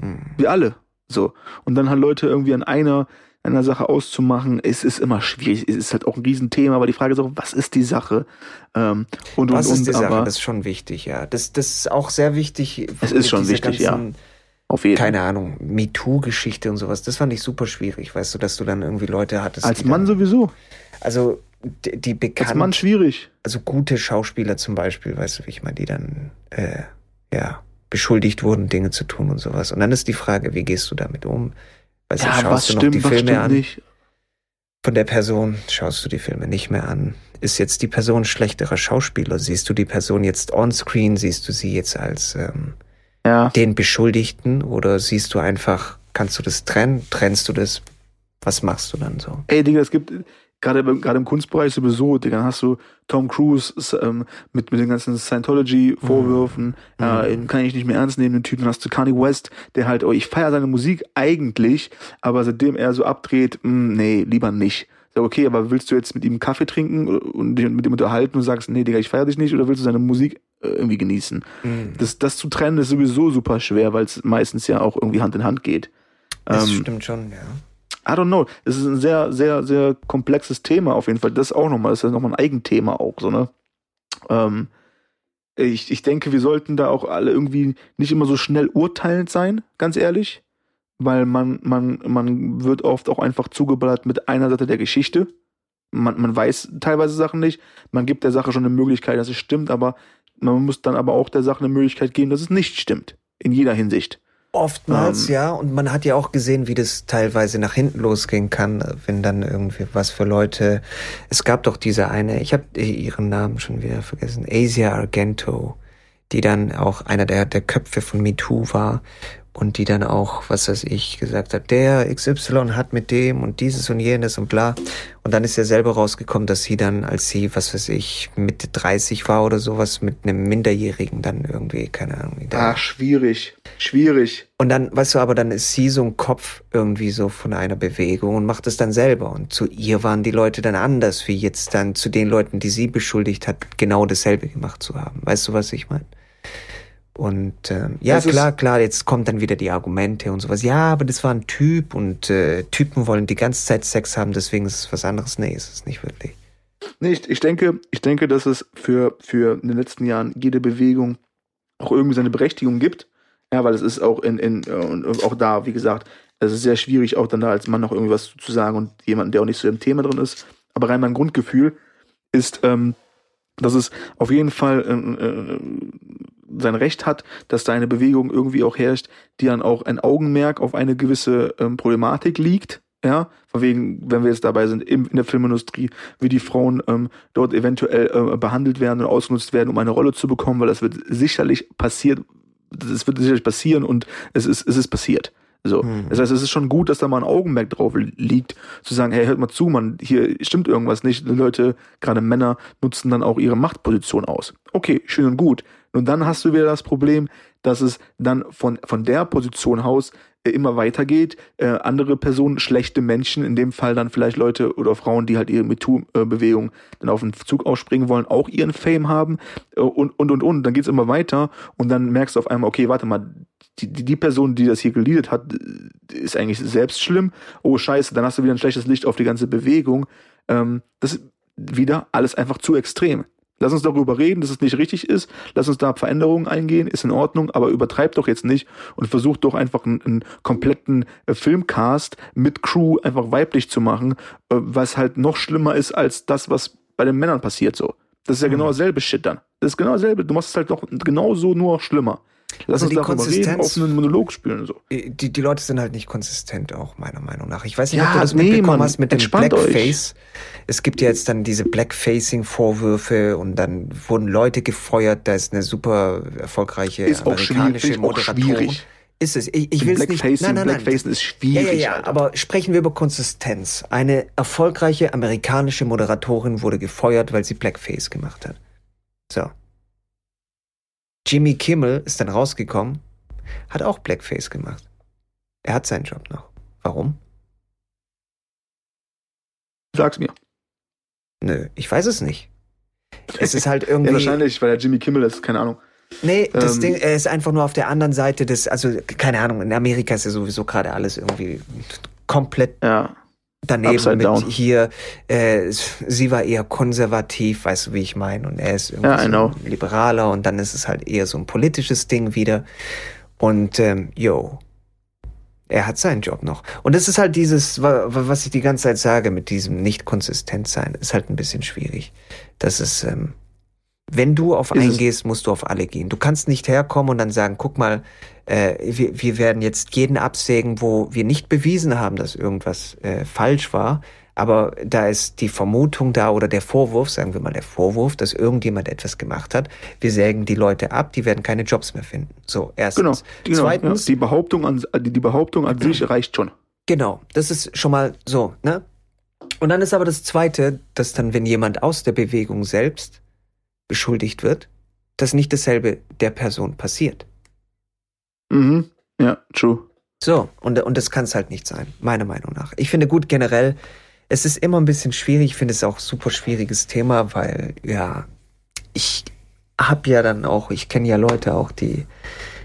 Hm. Wir alle. So. Und dann halt Leute irgendwie an einer, einer Sache auszumachen, es ist immer schwierig. Es ist halt auch ein Riesenthema, aber die Frage ist auch, was ist die Sache? Ähm, und, Was und, ist und, die Sache? aber Das ist schon wichtig, ja. Das, das ist auch sehr wichtig. Es ist schon wichtig, ja. auf jeden Fall. Keine Ahnung, MeToo-Geschichte und sowas. Das fand ich super schwierig, weißt du, dass du dann irgendwie Leute hattest. Als Mann dann, sowieso. Also, die, die Als bekannten. Mann schwierig. also gute Schauspieler zum Beispiel, weißt du, wie ich meine, die dann äh, ja beschuldigt wurden, Dinge zu tun und sowas. Und dann ist die Frage, wie gehst du damit um? Weißt Ja, schaust was du noch stimmt, die was Filme stimmt an nicht. von der Person? Schaust du die Filme nicht mehr an? Ist jetzt die Person schlechterer Schauspieler? Siehst du die Person jetzt on-screen? Siehst du sie jetzt als ähm, Ja. den Beschuldigten? Oder siehst du einfach, kannst du das trennen? Trennst du das? Was machst du dann so? Ey, Digga, es gibt gerade gerade im Kunstbereich sowieso, Digga, dann hast du Tom Cruise ähm, mit, mit den ganzen Scientology-Vorwürfen, Mhm. ihn kann ich nicht mehr ernst nehmen, den Typen. Dann hast du Kanye West, der halt, oh, ich feiere seine Musik eigentlich, aber seitdem er so abdreht, mh, nee, lieber nicht. Sag, okay, aber willst du jetzt mit ihm Kaffee trinken und dich mit ihm unterhalten und sagst, nee, Digga, ich feiere dich nicht, oder willst du seine Musik äh, irgendwie genießen? Das, das zu trennen ist sowieso super schwer, weil es meistens ja auch irgendwie Hand in Hand geht. Das Ähm, stimmt schon, ja. I don't know. Es ist ein sehr, sehr, sehr komplexes Thema auf jeden Fall. Das auch nochmal, das ist ja nochmal ein Eigenthema auch, so, ne? Ähm, ich, ich denke, wir sollten da auch alle irgendwie nicht immer so schnell urteilend sein, ganz ehrlich. Weil man, man, man wird oft auch einfach zugeballert mit einer Seite der Geschichte. Man, man weiß teilweise Sachen nicht. Man gibt der Sache schon eine Möglichkeit, dass es stimmt, aber man muss dann aber auch der Sache eine Möglichkeit geben, dass es nicht stimmt. In jeder Hinsicht. Oftmals, Ähm, ja. Und man hat ja auch gesehen, wie das teilweise nach hinten losgehen kann, wenn dann irgendwie was für Leute. Es gab doch diese eine, ich habe ihren Namen schon wieder vergessen, Asia Argento, die dann auch einer der, der Köpfe von MeToo war und die dann auch, was weiß ich, gesagt hat, der XY hat mit dem und dieses und jenes und bla. Und dann ist ja selber rausgekommen, dass sie dann, als sie, was weiß ich, Mitte 30 war oder sowas, mit einem Minderjährigen dann irgendwie, keine Ahnung. Ach, schwierig, schwierig. Und dann, weißt du, aber dann ist sie so ein Kopf irgendwie so von einer Bewegung und macht es dann selber. Und zu ihr waren die Leute dann anders, wie jetzt dann zu den Leuten, die sie beschuldigt hat, genau dasselbe gemacht zu haben. Weißt du, was ich meine? Und ähm, ja, klar, klar, jetzt kommt dann wieder die Argumente und sowas. Ja, aber das war ein Typ und äh, Typen wollen die ganze Zeit Sex haben, deswegen ist es was anderes. Nee, ist es nicht wirklich. Nee, ich, ich denke, ich denke, dass es für, für in den letzten Jahren jede Bewegung auch irgendwie seine Berechtigung gibt. Ja, weil es ist auch in, in und auch da, wie gesagt, es ist sehr schwierig, auch dann da als Mann noch irgendwas zu sagen und jemand, der auch nicht so im Thema drin ist. Aber rein mein Grundgefühl ist, ähm, dass es auf jeden Fall äh, äh, sein Recht hat, dass da eine Bewegung irgendwie auch herrscht, die dann auch ein Augenmerk auf eine gewisse ähm, Problematik liegt. Ja, von wegen, wenn wir jetzt dabei sind, in, in der Filmindustrie, wie die Frauen ähm, dort eventuell äh, behandelt werden und ausgenutzt werden, um eine Rolle zu bekommen, weil das wird sicherlich passiert, das wird sicherlich passieren und es ist, es ist passiert. So. Hm. Das heißt, es ist schon gut, dass da mal ein Augenmerk drauf liegt, zu sagen, hey, hört mal zu, man, hier stimmt irgendwas nicht. Die Leute, gerade Männer, nutzen dann auch ihre Machtposition aus. Okay, schön und gut. Und dann hast du wieder das Problem, dass es dann von, von der Position aus äh, immer weitergeht. Äh, andere Personen, schlechte Menschen, in dem Fall dann vielleicht Leute oder Frauen, die halt ihre MeToo-Bewegung dann auf den Zug ausspringen wollen, auch ihren Fame haben äh, und, und, und, und. Dann geht's immer weiter und dann merkst du auf einmal, okay, warte mal, die, die, Person, die das hier geleadet hat, ist eigentlich selbst schlimm. Oh, scheiße, dann hast du wieder ein schlechtes Licht auf die ganze Bewegung. Ähm, das ist wieder alles einfach zu extrem. Lass uns darüber reden, dass es nicht richtig ist. Lass uns da Veränderungen eingehen, ist in Ordnung, aber übertreib doch jetzt nicht und versuch doch einfach einen, einen kompletten äh, Filmcast mit Crew einfach weiblich zu machen, äh, was halt noch schlimmer ist als das, was bei den Männern passiert so. Das ist ja genau mhm. dasselbe Shit dann. Das ist genau dasselbe. Du machst es halt doch genauso nur schlimmer. Lass also uns die darüber reden, auf einen Monolog spielen. So. Die, die Leute sind halt nicht konsistent, auch meiner Meinung nach. Ich weiß nicht, ja, ob du das nee, mitbekommen Mann, hast mit dem Blackface. Euch. Es gibt ja jetzt dann diese Blackfacing-Vorwürfe und dann wurden Leute gefeuert. Da ist eine super erfolgreiche ist amerikanische Moderatorin. Ist es. Ich, ich will es nicht. Nein, nein, nein. Blackfacing ist schwierig. Ja, ja, ja. Aber sprechen wir über Konsistenz. Eine erfolgreiche amerikanische Moderatorin wurde gefeuert, weil sie Blackface gemacht hat. So. Jimmy Kimmel ist dann rausgekommen, hat auch Blackface gemacht. Er hat seinen Job noch. Warum? Sag's mir. Nö, ich weiß es nicht. Es ist halt irgendwie. ja, wahrscheinlich, weil er Jimmy Kimmel ist, keine Ahnung. Nee, das ähm, Ding, er ist einfach nur auf der anderen Seite des, also keine Ahnung, in Amerika ist ja sowieso gerade alles irgendwie komplett ja daneben Upside mit down. hier, äh, sie war eher konservativ, weißt du, wie ich meine, und er ist irgendwie ja, so ein liberaler und dann ist es halt eher so ein politisches Ding wieder. Und ähm, yo, er hat seinen Job noch. Und das ist halt dieses, was ich die ganze Zeit sage, mit diesem nicht konsistent sein, ist halt ein bisschen schwierig. Das ist, ähm, wenn du auf einen gehst, musst du auf alle gehen. Du kannst nicht herkommen und dann sagen, guck mal, äh, wir, wir werden jetzt jeden absägen, wo wir nicht bewiesen haben, dass irgendwas äh, falsch war. Aber da ist die Vermutung da oder der Vorwurf, sagen wir mal der Vorwurf, dass irgendjemand etwas gemacht hat. Wir sägen die Leute ab, die werden keine Jobs mehr finden. So, erstens. Genau, genau Zweitens. Ja, die Behauptung an, die Behauptung an sich reicht schon. Genau, das ist schon mal so, ne? Und dann ist aber das Zweite, dass dann, wenn jemand aus der Bewegung selbst beschuldigt wird, dass nicht dasselbe der Person passiert. Mhm. Ja, true. So, und, und das kann es halt nicht sein, meiner Meinung nach. Ich finde gut generell, es ist immer ein bisschen schwierig, ich finde es auch super schwieriges Thema, weil, ja, ich hab ja dann auch, ich kenne ja Leute auch, die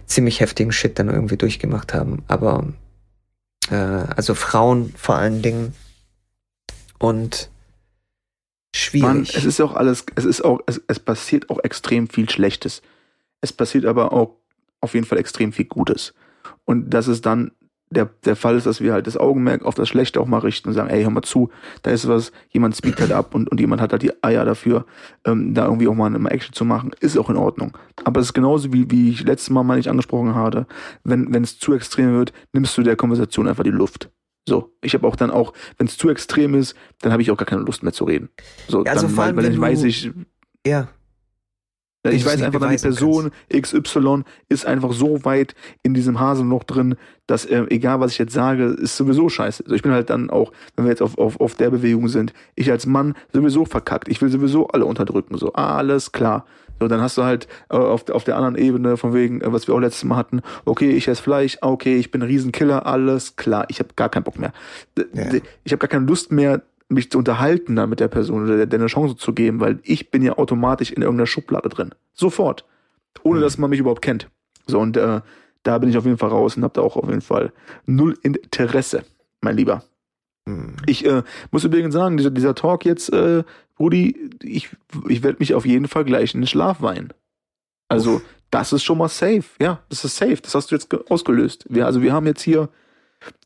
ziemlich heftigen Shit dann irgendwie durchgemacht haben, aber äh, also Frauen vor allen Dingen und schwierig. Mann, es ist auch alles, es ist auch, es, es passiert auch extrem viel Schlechtes. Es passiert aber auch auf jeden Fall extrem viel Gutes. Und dass es dann der, der Fall ist, dass wir halt das Augenmerk auf das Schlechte auch mal richten und sagen, ey, hör mal zu, da ist was, jemand speakt halt ab und, und jemand hat halt die Eier dafür, ähm, da irgendwie auch mal eine Action zu machen, ist auch in Ordnung. Aber es ist genauso wie, wie ich letztes Mal mal nicht angesprochen habe, wenn, wenn es zu extrem wird, nimmst du der Konversation einfach die Luft. So, ich habe auch dann auch, wenn es zu extrem ist, dann habe ich auch gar keine Lust mehr zu reden. So, ja, also dann, vor allem, weil, weil ich weiß, ich. Ja. Ich weiß einfach, dann die beweisen Person XY ist einfach so weit in diesem Haselloch drin, dass äh, egal was ich jetzt sage, ist sowieso scheiße. Also ich bin halt dann auch, wenn wir jetzt auf, auf, auf der Bewegung sind, ich als Mann sowieso verkackt. Ich will sowieso alle unterdrücken. So, alles klar. So, dann hast du halt äh, auf, auf der anderen Ebene, von wegen, äh, was wir auch letztes Mal hatten, okay, ich esse Fleisch, ah, okay, ich bin ein Riesenkiller, alles klar, ich habe gar keinen Bock mehr. D- d- Ich habe gar keine Lust mehr, mich zu unterhalten dann mit der Person oder der, der eine Chance zu geben, weil ich bin ja automatisch in irgendeiner Schublade drin. Sofort. Ohne Mhm. dass man mich überhaupt kennt. So, und äh, da bin ich auf jeden Fall raus und habe da auch auf jeden Fall null Interesse, mein Lieber. Hm. Ich äh, muss übrigens sagen, dieser, dieser Talk jetzt, äh, Rudi, ich, ich werde mich auf jeden Fall gleich in den Schlaf weinen. Also, das ist schon mal safe. Ja, das ist safe. Das hast du jetzt ge- ausgelöst. Wir, also, wir haben jetzt hier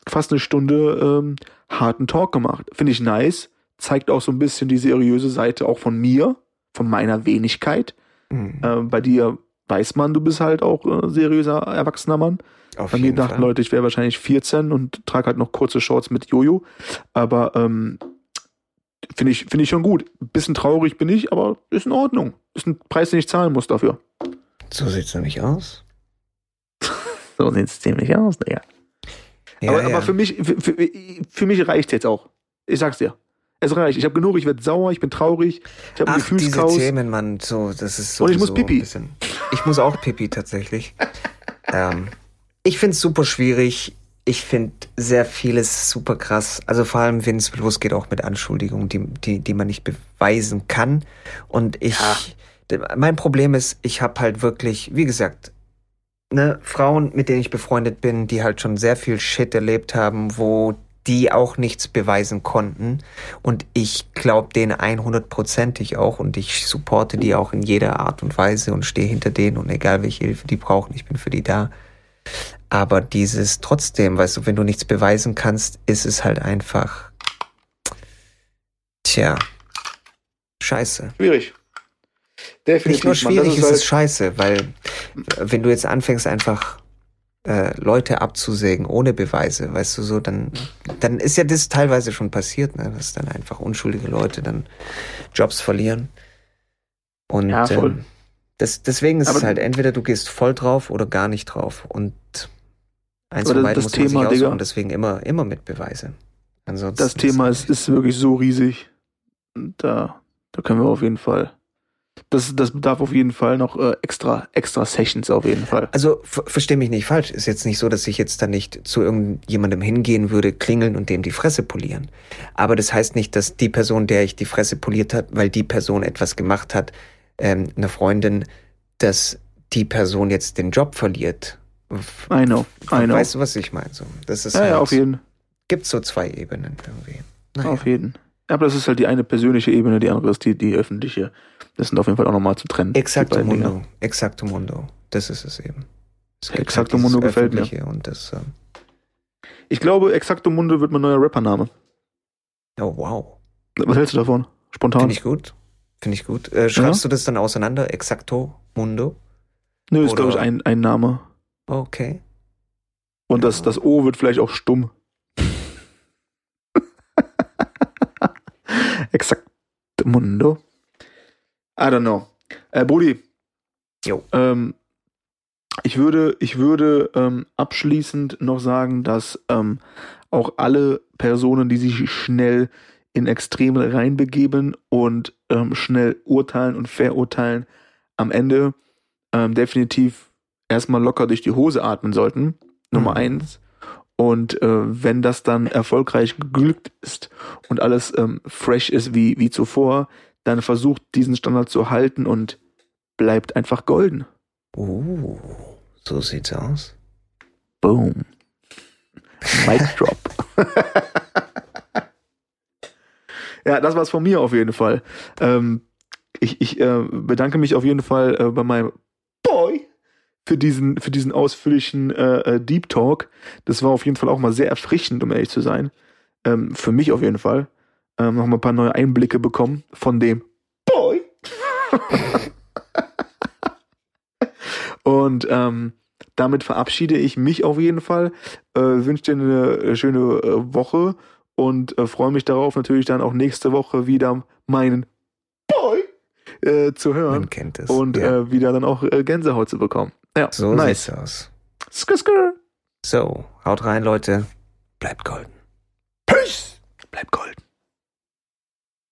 fast eine Stunde ähm, harten Talk gemacht. Finde ich nice. Zeigt auch so ein bisschen die seriöse Seite auch von mir, von meiner Wenigkeit. Hm. Äh, bei dir weiß man, du bist halt auch äh, seriöser, erwachsener Mann. Auf Bei mir dachten Fall. Leute, ich wäre wahrscheinlich 14 und trage halt noch kurze Shorts mit Jojo. Aber ähm, finde ich, finde ich schon gut. Bisschen traurig bin ich, aber ist in Ordnung. Ist ein Preis, den ich zahlen muss dafür. So sieht's nämlich aus. So sieht es ziemlich aus, Digga. Ja, aber, ja. aber für mich, für, für, für mich reicht jetzt auch. Ich sag's dir. Es reicht. Ich habe genug, ich werde sauer, ich bin traurig, ich habe Ach, diese Gefühlschaos. Themen, Mann, so, das ist so. Und ich muss Pipi. Ich muss auch Pipi tatsächlich. ähm, ich find's super schwierig. Ich find sehr vieles super krass. Also vor allem, wenn es losgeht, auch mit Anschuldigungen, die, die, die man nicht beweisen kann. Und ich, d- mein Problem ist, ich habe halt wirklich, wie gesagt, ne, Frauen, mit denen ich befreundet bin, die halt schon sehr viel Shit erlebt haben, wo die auch nichts beweisen konnten. Und ich glaube denen 100%ig auch und ich supporte die auch in jeder Art und Weise und stehe hinter denen und egal welche Hilfe die brauchen, ich bin für die da. Aber dieses trotzdem, weißt du, wenn du nichts beweisen kannst, ist es halt einfach, tja, scheiße. Schwierig. Definitiv. Nicht nur schwierig, es ist ist scheiße, weil äh, wenn du jetzt anfängst einfach äh, Leute abzusägen ohne Beweise, weißt du so, dann dann ist ja das teilweise schon passiert, ne, dass dann einfach unschuldige Leute dann Jobs verlieren. Und Ja, ähm, das, deswegen ist es Aber- halt entweder du gehst voll drauf oder gar nicht drauf und eins von das- beiden muss man Thema, sich Digga. aussuchen, deswegen immer immer mit Beweise. Ansonsten das Thema ist, ist wirklich so riesig. Und Da, da können wir auf jeden Fall. Das, das bedarf auf jeden Fall noch äh, extra, extra Sessions auf jeden Fall. Also ver versteh mich nicht falsch. Ist jetzt nicht so, dass ich jetzt da nicht zu irgendjemandem hingehen würde, klingeln und dem die Fresse polieren. Aber das heißt nicht, dass die Person, der ich die Fresse poliert hat, weil die Person etwas gemacht hat, ähm, eine Freundin, dass die Person jetzt den Job verliert. I know, I know. Weißt du, was ich meine? So, das ist ja, halt, ja, auf jeden, gibt so zwei Ebenen irgendwie. Naja. auf jeden. Aber das ist halt die eine persönliche Ebene, die andere ist die, die öffentliche. Das sind auf jeden Fall auch nochmal zu trennen. Exacto beiden Dinge. Mundo. Exacto Mundo. Das ist es eben. Es Exacto dieses Mundo gefällt mir. Und das, ähm, Ich glaube, Exacto Mundo wird mein neuer Rappername. oh wow. Was hältst du davon? Spontan? Finde ich gut. Finde ich gut. Äh, schreibst du das dann auseinander? Exacto Mundo? Nö, ist glaube ich ein, ein Name. Okay. Und das, Ja. das O wird vielleicht auch stumm. Exakt Mundo. I don't know. Äh, Brudi. Jo. Ähm, ich würde, ich würde ähm, abschließend noch sagen, dass ähm, auch alle Personen, die sich schnell in Extreme reinbegeben und ähm, schnell urteilen und verurteilen, am Ende ähm, definitiv erstmal locker durch die Hose atmen sollten. Nummer Mhm. eins. Und äh, wenn das dann erfolgreich geglückt ist und alles ähm, fresh ist wie, wie zuvor, dann versucht diesen Standard zu halten und bleibt einfach golden. Uh, so sieht's aus. Boom. Mic drop. ja, das war's von mir auf jeden Fall. Ähm, ich ich äh, bedanke mich auf jeden Fall äh, bei meinem Boy für diesen, für diesen ausführlichen äh, äh, Deep Talk. Das war auf jeden Fall auch mal sehr erfrischend, um ehrlich zu sein. Ähm, für mich auf jeden Fall. Ähm, noch mal ein paar neue Einblicke bekommen von dem Boy. Und ähm, damit verabschiede ich mich auf jeden Fall. Äh, wünsche dir eine äh, schöne äh, Woche und äh, freue mich darauf, natürlich dann auch nächste Woche wieder meinen Boy äh, zu hören Man kennt es. und ja. wieder dann auch Gänsehaut zu bekommen. Ja, so nice. sieht's aus. Skr, skr. So, haut rein, Leute. Bleibt golden. Peace. Bleib golden.